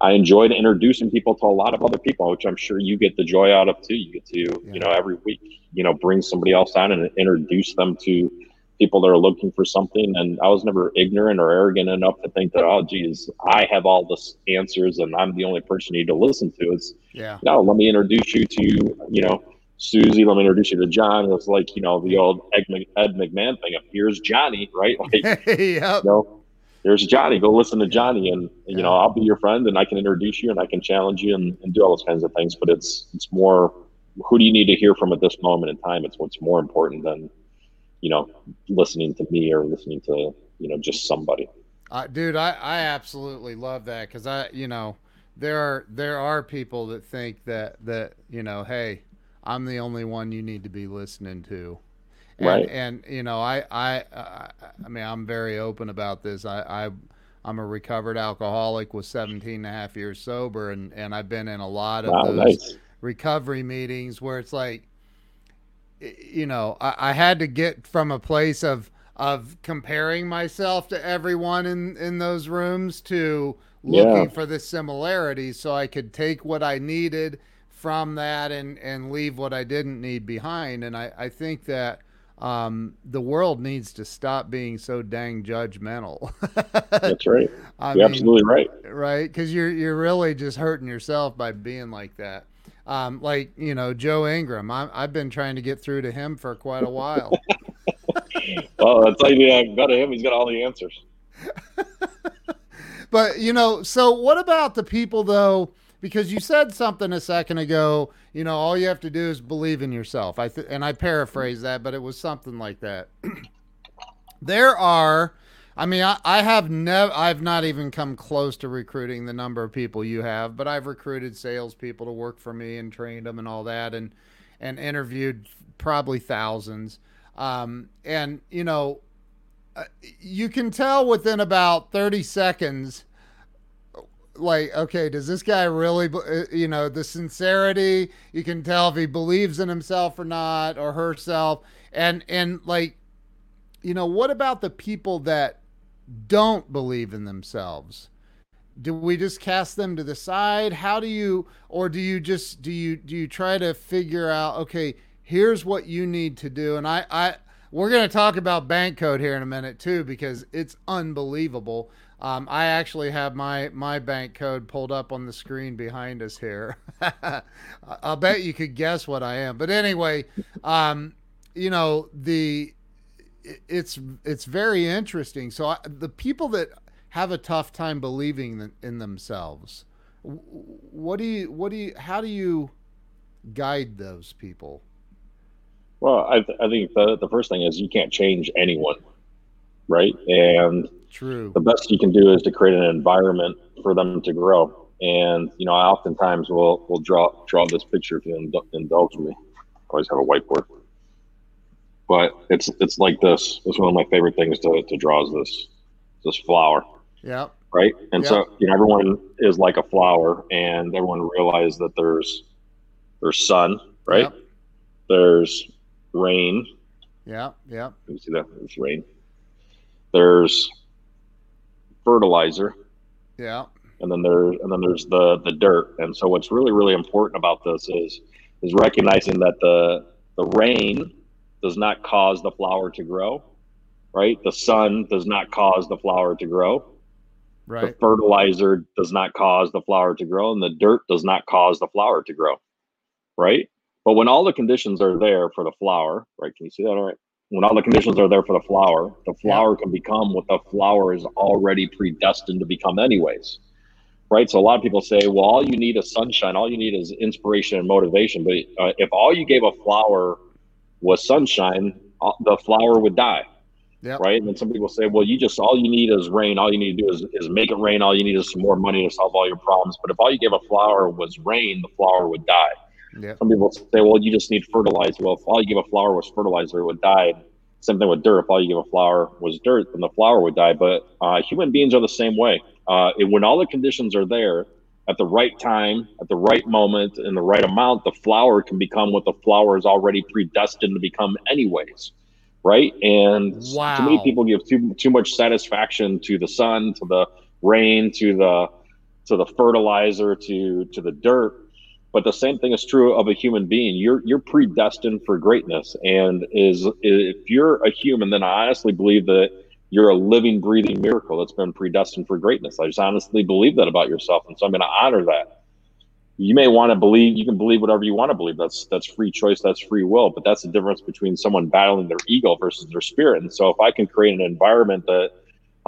I enjoyed introducing people to a lot of other people, which I'm sure you get the joy out of too. You get to, yeah. you know, every week, you know, bring somebody else on and introduce them to people that are looking for something. And I was never ignorant or arrogant enough to think that, oh, geez, I have all the answers and I'm the only person you need to listen to. It's, yeah, no, let me introduce you to, you know, Susie, let me introduce you to John. It's like, you know, the old Ed McMahon thing of here's Johnny, right? Like, yep. you know, there's Johnny. Go listen to Johnny, and you know I'll be your friend, and I can introduce you, and I can challenge you, and, and do all those kinds of things. But it's it's more who do you need to hear from at this moment in time? It's what's more important than you know, listening to me or listening to, you know, just somebody. Uh, dude, I, I absolutely love that because I, you know, there are there are people that think that that you know, hey, I'm the only one you need to be listening to, and, right? And you know, I I I mean, I'm very open about this. I I I'm a recovered alcoholic with 17 and a half years sober, and and I've been in a lot of wow, those nice. recovery meetings where it's like you know, I, I, had to get from a place of of comparing myself to everyone in in those rooms to looking yeah. for the similarities, so I could take what I needed from that and and leave what I didn't need behind. And I I think that. Um, the world needs to stop being so dang judgmental. That's right. I you're mean, absolutely right. Right, because you're you're really just hurting yourself by being like that. Um, like you know Joe Ingram, I, have been trying to get through to him for quite a while. well, I'll tell you, I go to him. He's got all the answers. but you know, so what about the people though? Because you said something a second ago. You know, all you have to do is believe in yourself. I th- and I paraphrase that, but it was something like that. there are I mean, I, I have never, I've not even come close to recruiting the number of people you have, but I've recruited salespeople to work for me and trained them and all that, and and interviewed probably thousands. Um, and you know, uh, you can tell within about thirty seconds, like, okay, does this guy really, uh, you know, the sincerity? You can tell if he believes in himself or not, or herself, and and like you know what about the people that don't believe in themselves? Do we just cast them to the side? How do you or do you just do you do you try to figure out okay here's what you need to do? And i i we're going to talk about bank code here in a minute too because it's unbelievable um, I actually have my my bank code pulled up on the screen behind us here. I'll bet you could guess what I am. But anyway, um, you know the it's it's very interesting. So I, the people that have a tough time believing in themselves, what do you what do you how do you guide those people? Well, I, th- I think the, the first thing is you can't change anyone, right? And true. The best you can do is to create an environment for them to grow. And you know, I oftentimes will will draw draw this picture if you indulge me. I always have a whiteboard but it's it's like this. It's one of my favorite things to, to draw is this this flower. Yeah. Right. And so you know everyone is like a flower, and everyone realizes that there's there's sun, right? Yep. There's rain. Yeah. Yeah. You see that? There's rain. There's fertilizer. Yeah. And then there and then there's the the dirt. And so what's really really important about this is is recognizing that the the rain does not cause the flower to grow, right? The sun does not cause the flower to grow. Right. The fertilizer does not cause the flower to grow, and the dirt does not cause the flower to grow, right? But when all the conditions are there for the flower, right? Can you see that all right? When all the conditions are there for the flower, the flower yeah. can become what the flower is already predestined to become, anyways. Right. So a lot of people say, well, all you need is sunshine. All you need is inspiration and motivation. But uh, if all you gave a flower was sunshine, uh, the flower would die. Yep. Right. And then some people say, well, you just, all you need is rain. All you need to do is, is make it rain. All you need is some more money to solve all your problems. But if all you gave a flower was rain, the flower would die. Yep. Some people say, well, you just need fertilizer. Well, if all you give a flower was fertilizer, it would die. Same thing with dirt. If all you give a flower was dirt, then the flower would die. But uh, human beings are the same way. Uh, it, when all the conditions are there at the right time, at the right moment, in the right amount, the flower can become what the flower is already predestined to become, anyways right? And wow. too many people give too too much satisfaction to the sun, to the rain, to the to the fertilizer, to to the dirt. But the same thing is true of a human being. You're you're predestined for greatness, and is if you're a human, then I honestly believe that you're a living, breathing miracle that's been predestined for greatness. I just honestly believe that about yourself, and so I'm going to honor that you may want to believe you can believe whatever you want to believe that's that's free choice that's free will but that's the difference between someone battling their ego versus their spirit and so if i can create an environment that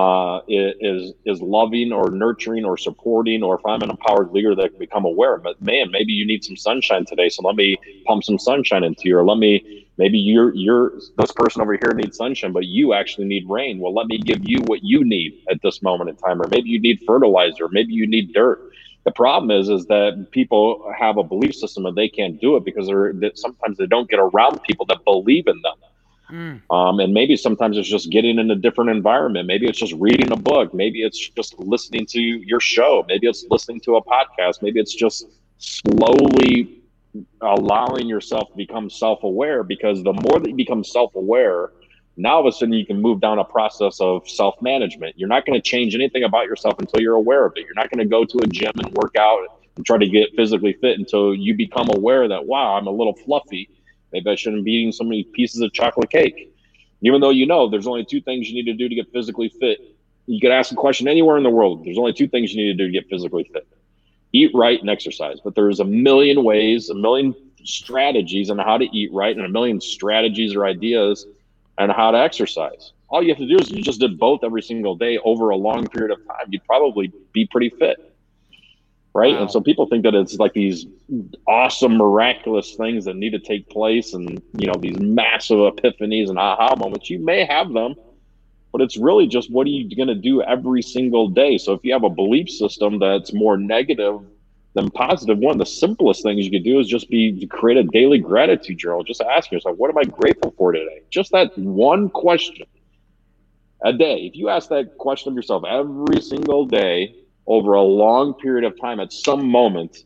uh, is is loving or nurturing or supporting or if i'm an empowered leader that can become aware but man maybe you need some sunshine today so let me pump some sunshine into you or let me maybe you're you're this person over here needs sunshine but you actually need rain well let me give you what you need at this moment in time or maybe you need fertilizer maybe you need dirt the problem is, is that people have a belief system and they can't do it because they're that sometimes they don't get around people that believe in them. Mm. Um, and maybe sometimes it's just getting in a different environment. Maybe it's just reading a book. Maybe it's just listening to your show. Maybe it's listening to a podcast. Maybe it's just slowly allowing yourself to become self aware because the more that you become self aware, now all of a sudden you can move down a process of self management. You're not going to change anything about yourself until you're aware of it. You're not going to go to a gym and work out and try to get physically fit until you become aware that, wow, I'm a little fluffy. Maybe I shouldn't be eating so many pieces of chocolate cake. Even though you know there's only two things you need to do to get physically fit. You could ask a question anywhere in the world. There's only two things you need to do to get physically fit eat right and exercise. But there's a million ways, a million strategies on how to eat right, and a million strategies or ideas on how to exercise. All you have to do is you just did both every single day over a long period of time. You'd probably be pretty fit. Right. Wow. And so people think that it's like these awesome, miraculous things that need to take place and, you know, these massive epiphanies and aha moments. You may have them, but it's really just what are you going to do every single day? So if you have a belief system that's more negative than positive one, of the simplest things you could do is just be to create a daily gratitude journal. Just ask yourself, what am I grateful for today? Just that one question a day. If you ask that question of yourself every single day over a long period of time, at some moment,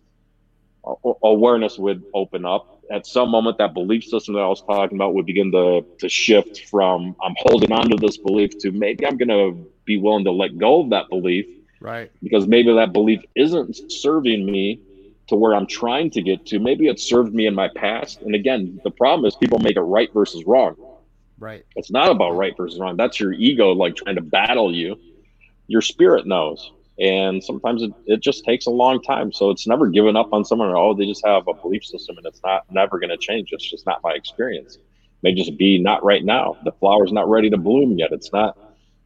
awareness would open up. At some moment, that belief system that I was talking about would begin to, to shift from I'm holding on to this belief to maybe I'm going to be willing to let go of that belief Right. Because maybe that belief isn't serving me to where I'm trying to get to. Maybe it served me in my past. And again, the problem is people make it right versus wrong. Right. It's not about right versus wrong. That's your ego like trying to battle you. Your spirit knows. And sometimes it, it just takes a long time. So it's never given up on someone. Oh, they just have a belief system and it's not never going to change. It's just not my experience. It may just be not right now. The flower's not ready to bloom yet. It's not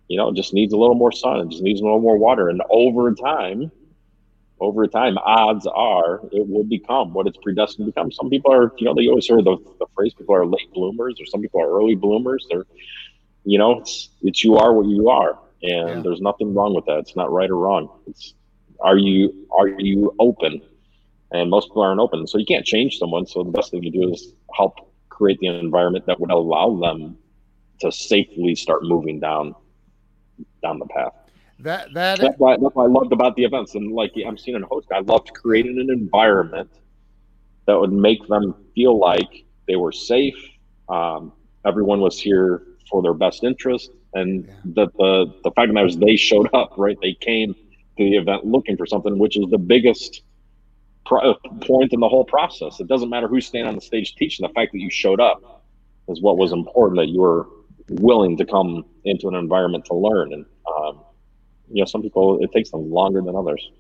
you know, it just needs a little more sun. It just needs a little more water. And over time, over time, odds are it will become what it's predestined to become. Some people are, you know, they always hear the, the phrase people are late bloomers or some people are early bloomers. They're, you know, it's, it's you are what you are. And yeah. there's nothing wrong with that. It's not right or wrong. It's, are you, are you open? And most people aren't open. So you can't change someone. So the best thing to do is help create the environment that would allow them to safely start moving down down the path. That that that's why, that's why I loved about the events and like I'm seeing a host. I loved creating an environment that would make them feel like they were safe. Um, everyone was here for their best interest, and yeah. that the the fact that was they showed up. Right, they came to the event looking for something, which is the biggest pro- point in the whole process. It doesn't matter who's standing on the stage teaching. The fact that you showed up is what was important. That you were willing to come into an environment to learn. And um, you know, some people it takes them longer than others.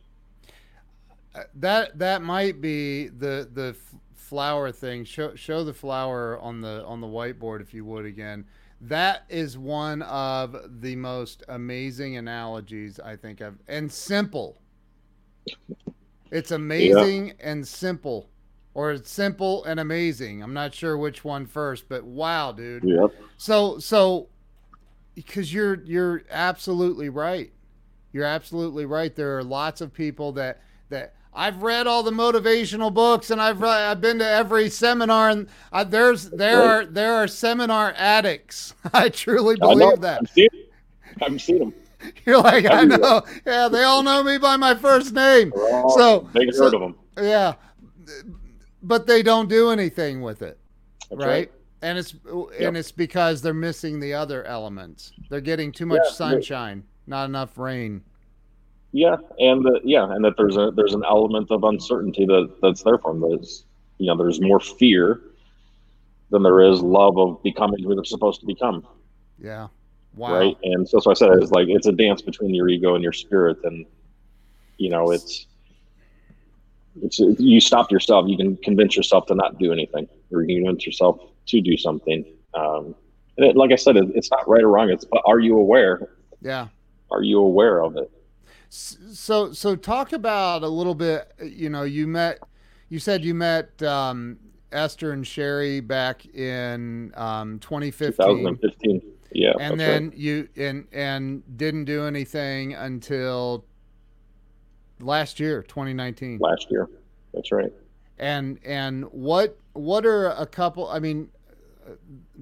Uh, that that might be the the flower thing. Show show the flower on the on the whiteboard if you would again. That is one of the most amazing analogies I think I've and simple. It's amazing yeah. and simple. Or it's simple and amazing. I'm not sure which one first, but wow, dude. Yep. So so because you're you're absolutely right. You're absolutely right. There are lots of people that that I've read all the motivational books and I've I've been to every seminar and uh, there's there are there are seminar addicts. I truly believe I that. I've seen, I've seen them. You're like I know. Yeah, they all know me by my first name. so they so, heard of them. Yeah, but they don't do anything with it, right? right? And it's and it's because they're missing the other elements. They're getting too much yeah, sunshine, not enough rain. Yeah, and the, yeah, and that there's a there's an element of uncertainty that that's there from there's you know there's more fear than there is love of becoming who they're supposed to become. Yeah. Wow. Right. And so, so I said it's like it's a dance between your ego and your spirit, and you know it's it's you stop yourself. You can convince yourself to not do anything, or you can convince yourself to do something. Um, and it, like I said, it, it's not right or wrong. It's but are you aware? Yeah. Are you aware of it? So, so talk about a little bit. You know, you met. You said you met um, Esther and Cheri back in um, 2015. 2015. Yeah. And then right. you and and didn't do anything until last year, 2019. Last year. That's right. And and what what are a couple? I mean,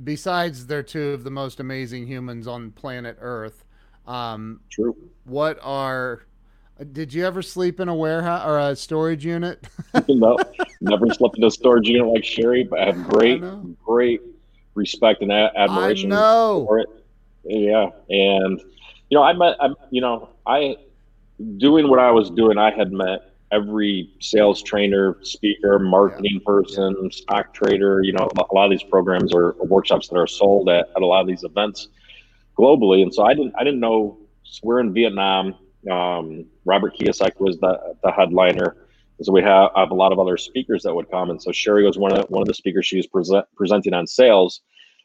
besides they're two of the most amazing humans on planet Earth. Um, True. What are did you ever sleep in a warehouse or a storage unit? no, never slept in a storage unit like Cheri, but I have great, I great respect and a- admiration for it. Yeah, and you know, I met, I, you know, I doing what I was doing. I had met every sales trainer, speaker, marketing yeah. person, yeah. stock trader. You know, a lot of these programs or workshops that are sold at, at a lot of these events globally, and so I didn't, I didn't know. We're in Vietnam. Um, Robert Kiyosaki was the, the headliner. So we have, have, a lot of other speakers that would come, and so Cheri was one of one of the speakers. She was present, presenting on sales.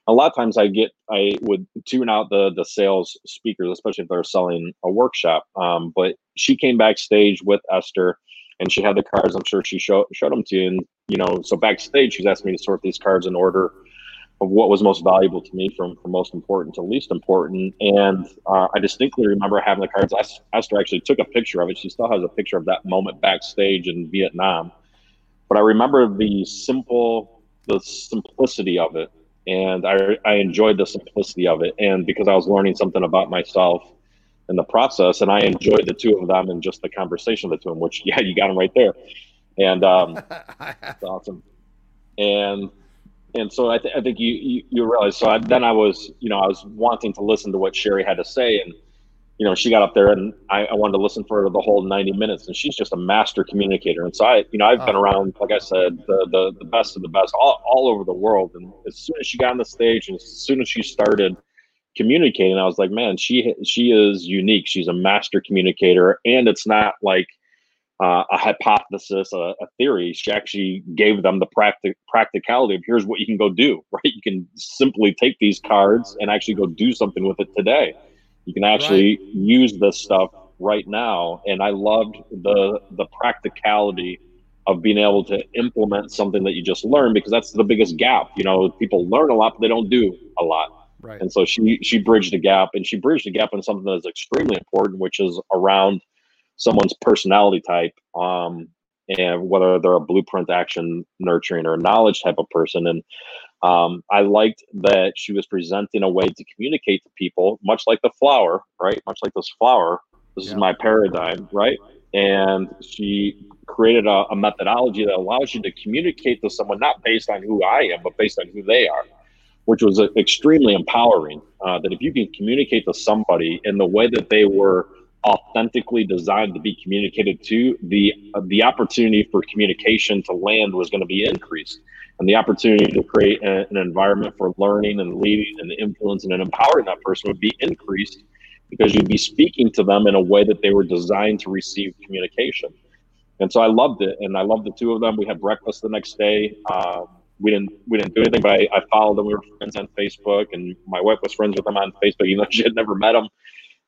A lot of times, I get I would tune out the the sales speakers, especially if they're selling a workshop. Um, but she came backstage with Esther, and she had the cards. I'm sure she showed showed them to you. And you know, so backstage, she's asked me to sort these cards in order of what was most valuable to me from, from most important to least important. And uh, I distinctly remember having the cards. Esther actually took a picture of it. She still has a picture of that moment backstage in Vietnam. But I remember the simple, the simplicity of it. And I, I enjoyed the simplicity of it. And because I was learning something about myself in the process, and I enjoyed the two of them and just the conversation of the two of them, which, yeah, you got them right there. And um, that's awesome. And and so I, th- I think you, you, you realize. So I, then I was, you know, I was wanting to listen to what Cheri had to say, and you know, she got up there, and I, I wanted to listen for the whole ninety minutes. And she's just a master communicator. And so I, you know, I've oh. been around, like I said, the, the the best of the best all, all over the world. And as soon as she got on the stage, and as soon as she started communicating, I was like, man, she she is unique. She's a master communicator, and it's not like uh, a hypothesis, a, a, theory. She actually gave them the practic- practicality of here's what you can go do, right? You can simply take these cards and actually go do something with it today. You can actually right. use this stuff right now. And I loved the the practicality of being able to implement something that you just learned because that's the biggest gap. You know, people learn a lot, but they don't do a lot. Right. And so she she bridged the gap and she bridged the gap in something that is extremely important, which is around someone's personality type um, and whether they're a blueprint action nurturing or knowledge type of person. And um, i liked that she was presenting a way to communicate to people much like the flower right? Much like this flower this yeah. is my paradigm right? And she created a, a methodology that allows you to communicate to someone not based on who i am but based on who they are which was uh, extremely empowering uh, that if you can communicate to somebody in the way that they were authentically designed to be communicated to, the uh, the opportunity for communication to land was going to be increased, and the opportunity to create a, an environment for learning and leading and influencing and empowering that person would be increased because you'd be speaking to them in a way that they were designed to receive communication. And so I loved it, and I loved the two of them. We had breakfast the next day. Um, we didn't we didn't do anything, but I, I, followed them. We were friends on Facebook, and my wife was friends with them on Facebook, even though she had never met them.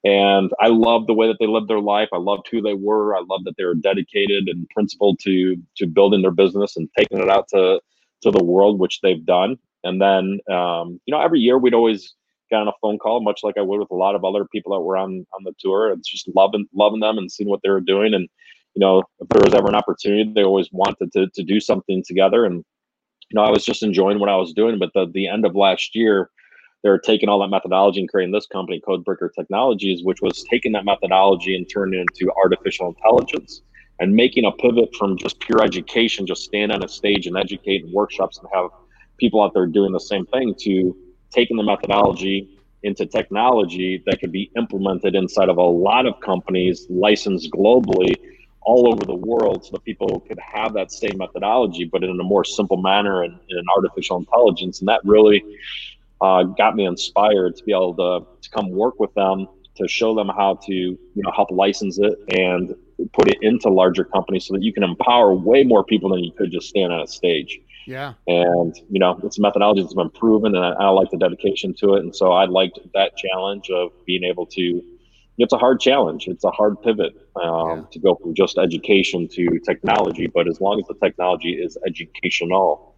And I loved the way that they lived their life. I loved who they were. I loved that they were dedicated and principled to to building their business and taking it out to to the world, which they've done. And then, um, you know, every year we'd always get on a phone call, much like I would with a lot of other people that were on on the tour. It's just loving loving them and seeing what they were doing. And you know, if there was ever an opportunity, they always wanted to to do something together. And you know, I was just enjoying what I was doing. But the the end of last year, they're taking all that methodology and creating this company, Codebreaker Technologies, which was taking that methodology and turning it into artificial intelligence and making a pivot from just pure education, just stand on a stage and educate and workshops and have people out there doing the same thing to taking the methodology into technology that could be implemented inside of a lot of companies licensed globally all over the world so that people could have that same methodology but in a more simple manner and in an artificial intelligence. And that really uh, got me inspired to be able to, to come work with them to show them how to you know help license it and put it into larger companies so that you can empower way more people than you could just stand on a stage yeah. And, you know, it's a methodology that's been proven and I, I, like the dedication to it. And so I liked that challenge of being able to, it's a hard challenge. It's a hard pivot um, yeah. to go from just education to technology. But as long as the technology is educational,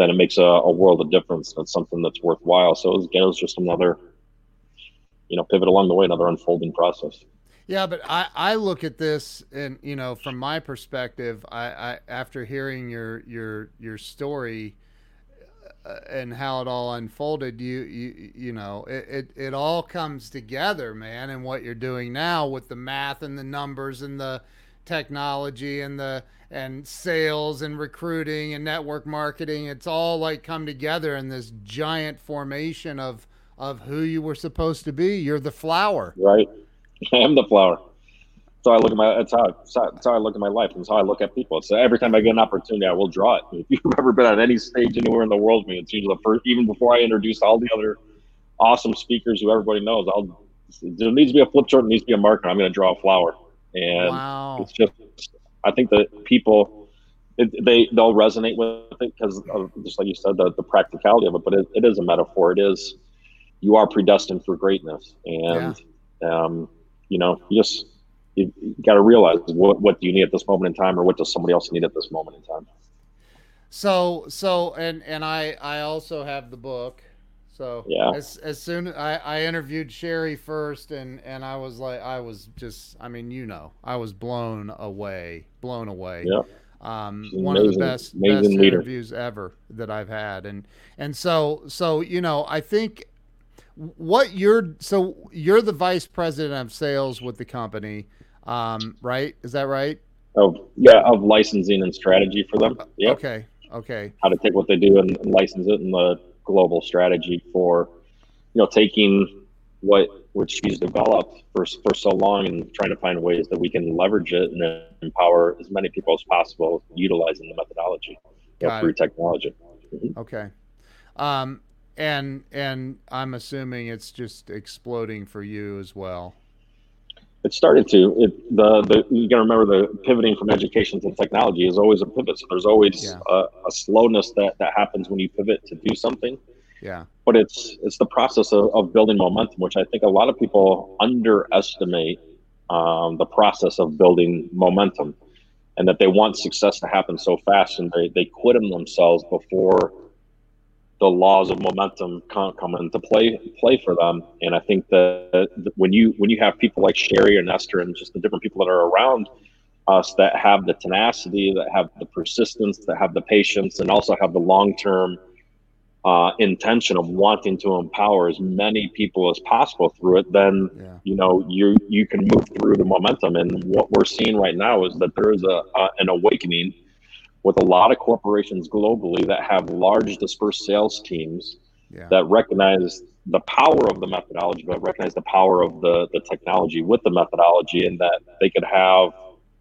then it makes a, a world of difference. That's something that's worthwhile. So it was, again, it was just another, you know, pivot along the way, another unfolding process. Yeah, but I, I look at this and you know from my perspective, I, I after hearing your your your story uh, and how it all unfolded, you you you know it, it it all comes together, man. And what you're doing now with the math and the numbers and the technology and the and sales and recruiting and network marketing, it's all like come together in this giant formation of of who you were supposed to be. You're the flower, right? I am the flower. So I look at my. That's how. That's how I look at my life. That's how I look at people. So every time I get an opportunity, I will draw it. If you've ever been at any stage anywhere in the world, me, it's usually the first. Even before I introduce all the other awesome speakers who everybody knows, I'll. There needs to be a flip chart. There needs to be a marker. I'm going to draw a flower, and wow. it's just. I think that people, it, they they'll resonate with it because just like you said, the, the practicality of it. But it, it is a metaphor. It is, you are predestined for greatness, and. Yeah. Um, you know, you just you, you got to realize what what do you need at this moment in time, or what does somebody else need at this moment in time. So so and and I I also have the book. So yeah, as as soon I I interviewed Cheri first, and and I was like I was just I mean you know I was blown away blown away. Yeah. Um, one amazing, of the best best leader. interviews ever that I've had, and and so so you know I think what you're so you're the vice president of sales with the company, um, right? Is that right? Of yeah, of licensing and strategy for them. Yeah. Okay. Okay. How to take what they do and, and license it in the global strategy for, you know, taking what which she's developed for for so long and trying to find ways that we can leverage it and empower as many people as possible utilizing the methodology you know, through technology. Mm-hmm. Okay. Um, and and I'm assuming it's just exploding for you as well. It started to. It the the you got to remember the pivoting from education to technology is always a pivot. So there's always yeah. a, a, slowness that that happens when you pivot to do something. Yeah. But it's it's the process of, of building momentum, which I think a lot of people underestimate um, the process of building momentum, and that they want success to happen so fast, and they they quit them themselves before the laws of momentum can't come into play play for them. And I think that when you when you have people like Cheri and Esther and just the different people that are around us that have the tenacity, that have the persistence, that have the patience, and also have the long term uh, intention of wanting to empower as many people as possible through it, then yeah. you know you you can move through the momentum. And what we're seeing right now is that there is a, a an awakening with a lot of corporations globally that have large dispersed sales teams yeah. that recognize the power of the methodology, but recognize the power of the, the technology with the methodology, and that they could have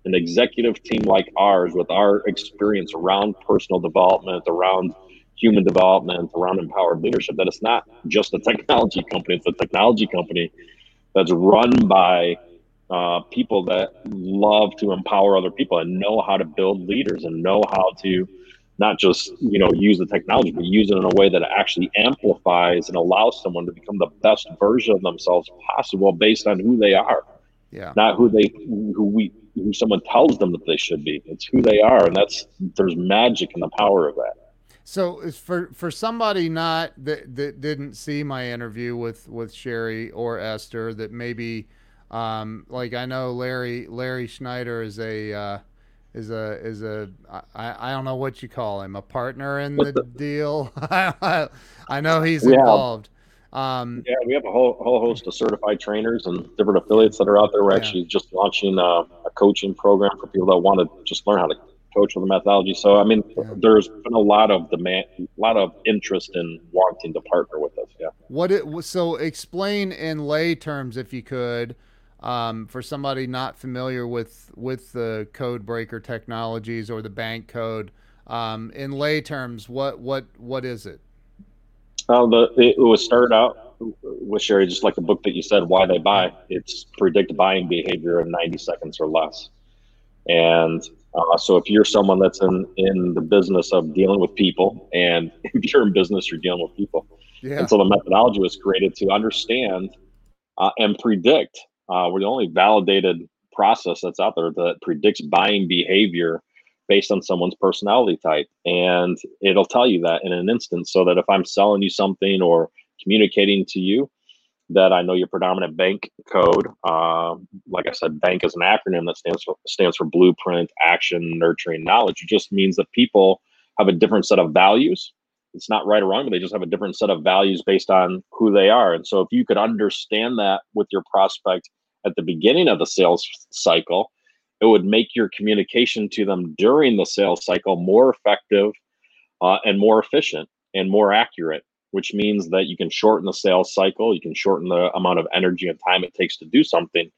an executive team like ours with our experience around personal development, around human development, around empowered leadership, that it's not just a technology company, it's a technology company that's run by uh, people that love to empower other people and know how to build leaders and know how to not just you know use the technology but use it in a way that actually amplifies and allows someone to become the best version of themselves possible based on who they are. Yeah. Not who they who we who someone tells them that they should be. It's who they are and that's there's magic in the power of that. So for for somebody not that that didn't see my interview with with Cheri or Esther that maybe um, like I know Larry Larry Schneider is a uh, is a is a I, I don't know what you call him a partner in the deal. I know he's involved. Um, yeah we have a whole, whole host of certified trainers and different affiliates that are out there we're Yeah. actually just launching a, a coaching program for people that want to just learn how to coach with the methodology so i mean Yeah. there's been a lot of demand a lot of interest in wanting to partner with us yeah what it so explain in lay terms if you could um, for somebody not familiar with with the code breaker technologies or the bank code um, in lay terms what what what is it Uh, the it was started out with Cheri, just like the book that you said, "Why They Buy." It's predict buying behavior in 90 seconds or less. And uh, so, if you're someone that's in in the business of dealing with people, and if you're in business, you're dealing with people. yeah And so, the methodology was created to understand uh, and predict. Uh, we're the only validated process that's out there that predicts buying behavior based on someone's personality type. And it'll tell you that in an instant so that if I'm selling you something or communicating to you, that I know your predominant bank code. Uh, like I said, bank is an acronym that stands for stands for blueprint, action, nurturing, knowledge. It just means that people have a different set of values. It's not right or wrong, but they just have a different set of values based on who they are. And so, if you could understand that with your prospect at the beginning of the sales cycle, it would make your communication to them during the sales cycle more effective uh, and more efficient and more accurate which means that you can shorten the sales cycle you can shorten the amount of energy and time it takes to do something.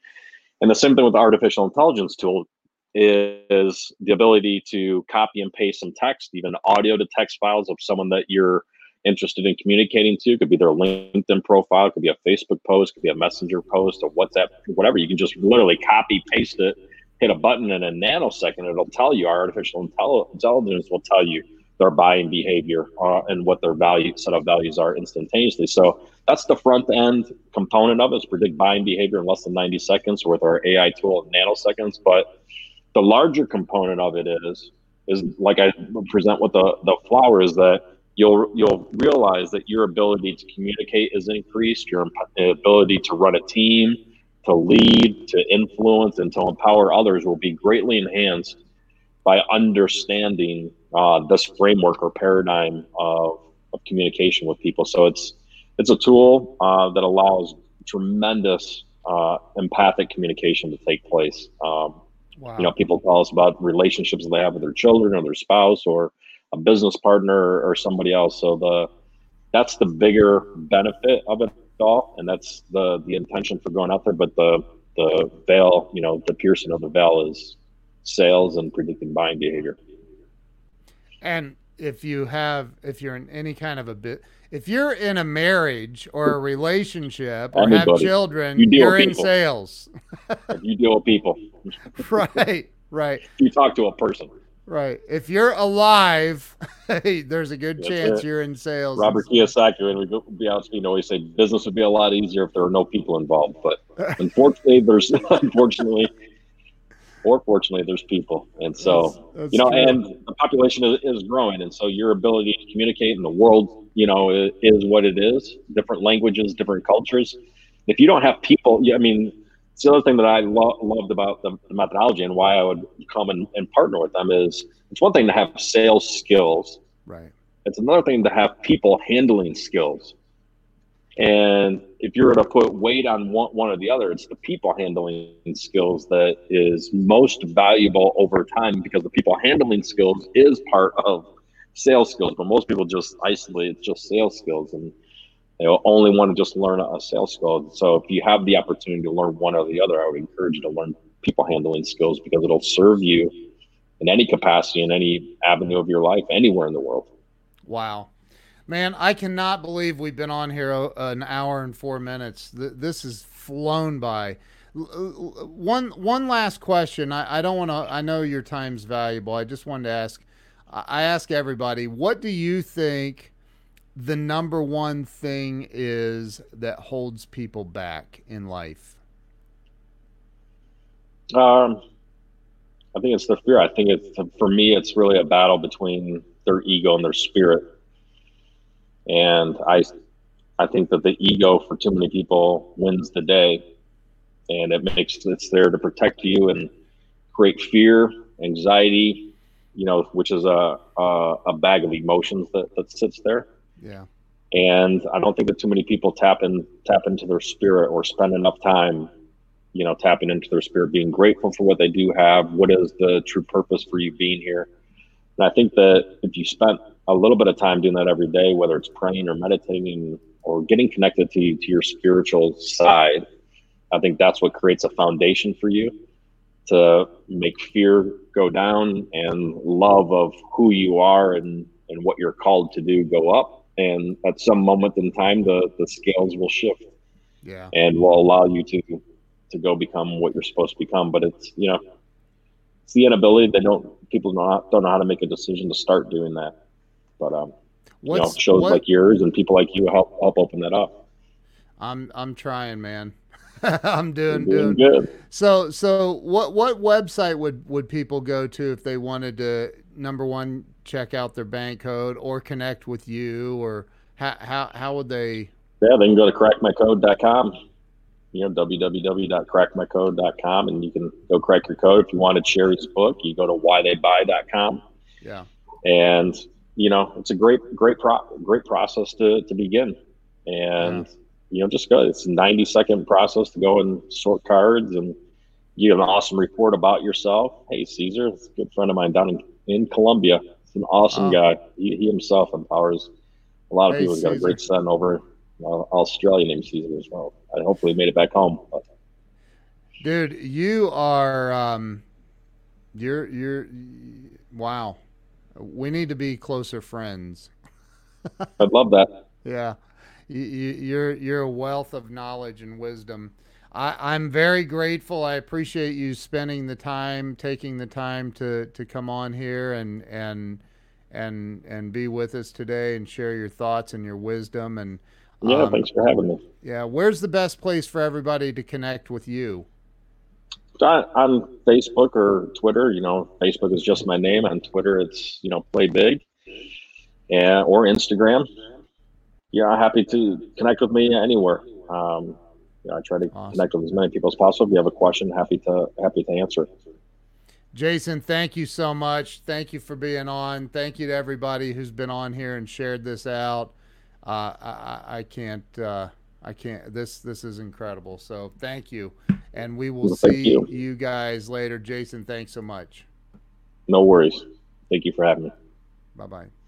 And the same thing with the artificial intelligence tool is the ability to copy and paste some text even audio to text files of someone that you're interested in communicating to. It could be their linkedin profile it could be a facebook post it could be a messenger post a whatsapp whatever. You can just literally copy paste it hit a button in a nanosecond it'll tell you our artificial intelligence will tell you their buying behavior uh, and what their value set of values are instantaneously. So that's the front end component of it. Is predict buying behavior in less than 90 seconds with our ai tool in nanoseconds. But the larger component of it is is like i present with the the flower is that you'll you'll realize that your ability to communicate is increased your ability to run a team to lead to influence and to empower others will be greatly enhanced by understanding uh, this framework or paradigm of, of communication with people. So it's it's a tool uh, that allows tremendous uh, empathic communication to take place. Um, wow. you know people tell us about relationships they have with their children or their spouse or a business partner or somebody else. So the that's the bigger benefit of it all. And that's the the intention for going out there. But the the veil you know the piercing of the veil is sales and predicting buying behavior. And if you have, if you're in any kind of a bit, if you're in a marriage or a relationship or have children, You deal you're in sales. you deal with people. Right, right, you talk to a person right. If you're alive, hey, there's a good That's chance it. you're in sales. Robert Kiyosaki, and we be out speaking, always say business would be a lot easier if there were no people involved. But unfortunately, there's unfortunately or fortunately, there's people, and so That's- you know, true. and the population is, is growing, and so your ability to communicate in the world, you know, is, is what it is. Different languages, different cultures. If you don't have people, I mean, it's the other thing that I lo- loved about the, the methodology and why I would come and, and partner with them is it's one thing to have sales skills right. it's another thing to have people handling skills. And if you were to put weight on one, one or the other, it's the people handling skills that is most valuable over time because the people handling skills is part of sales skills. But most people just isolate it's just sales skills and they only want to just learn a sales skill. So if you have the opportunity to learn one or the other, I would encourage you to learn people handling skills because it'll serve you in any capacity, in any avenue of your life, anywhere in the world. Wow. Man, I cannot believe we've been on here uh, an hour and four minutes. This has flown by. One one last question. I, I don't want to. I know your time's valuable. I just wanted to ask. I ask everybody, what do you think the number one thing is that holds people back in life? Um, I think it's the fear. I think it's for me, it's really a battle between their ego and their spirit. And I, I think that the ego for too many people wins the day, and it makes it's there to protect you and create fear, anxiety, you know, which is a a, a bag of emotions that that sits there. Yeah. And I don't think that too many people tap in tap into their spirit or spend enough time you know, tapping into their spirit, being grateful for what they do have. What is the true purpose for you being here? And I think that if you spent a little bit of time doing that every day, whether it's praying or meditating or getting connected to, to your spiritual side, I think that's what creates a foundation for you to make fear go down and love of who you are and, and what you're called to do go up. And at some moment in time, the, the scales will shift. Yeah. And will allow you to to go become what you're supposed to become. But it's you know, it's the inability. that don't people not don't know how to make a decision to start doing that. But um, you know, shows what, like yours and people like you help help open that up. I'm I'm trying, man. I'm doing, doing, doing good. So so what what website would would people go to if they wanted to number one check out their bank code or connect with you or how how how would they? Yeah, they can go to crackmycode.com you know, www.crackmycode.com and you can go crack your code. If you want wanted Cheri's book, you go to whytheybuy.com. Yeah. And, you know, it's a great, great, pro- great process to, to begin. And, yeah. you know, just go, it's a 90 second process to go and sort cards and you have an awesome report about yourself. Hey, Caesar, it's a good friend of mine down in, in Colombia. He's an awesome oh. guy. He, he, himself empowers a lot of hey, people. He's got a great son over uh, Australia named Caesar as well. I hopefully made it back home. But. Dude, you are um, you're you're wow. We need to be closer friends. I'd love that. Yeah, you, you're you're a wealth of knowledge and wisdom. I, I'm very grateful. I appreciate you spending the time, taking the time to to come on here and and and and be with us today and share your thoughts and your wisdom and yeah, um, thanks for having me. Yeah, where's the best place for everybody to connect with you? On Facebook or Twitter. You know, Facebook is just my name. On Twitter, it's you know play big, and or Instagram. Yeah, happy to connect with me anywhere. Um, I try to awesome. connect with as many people as possible. If you have a question, happy to happy to answer. Jason, thank you so much. Thank you for being on. Thank you to everybody who's been on here and shared this out uh, I, I, can't. Uh, I can't. This this is incredible. So thank you, and we will well, see you. you guys later. Jason, thanks so much. No worries. Thank you for having me. Bye bye.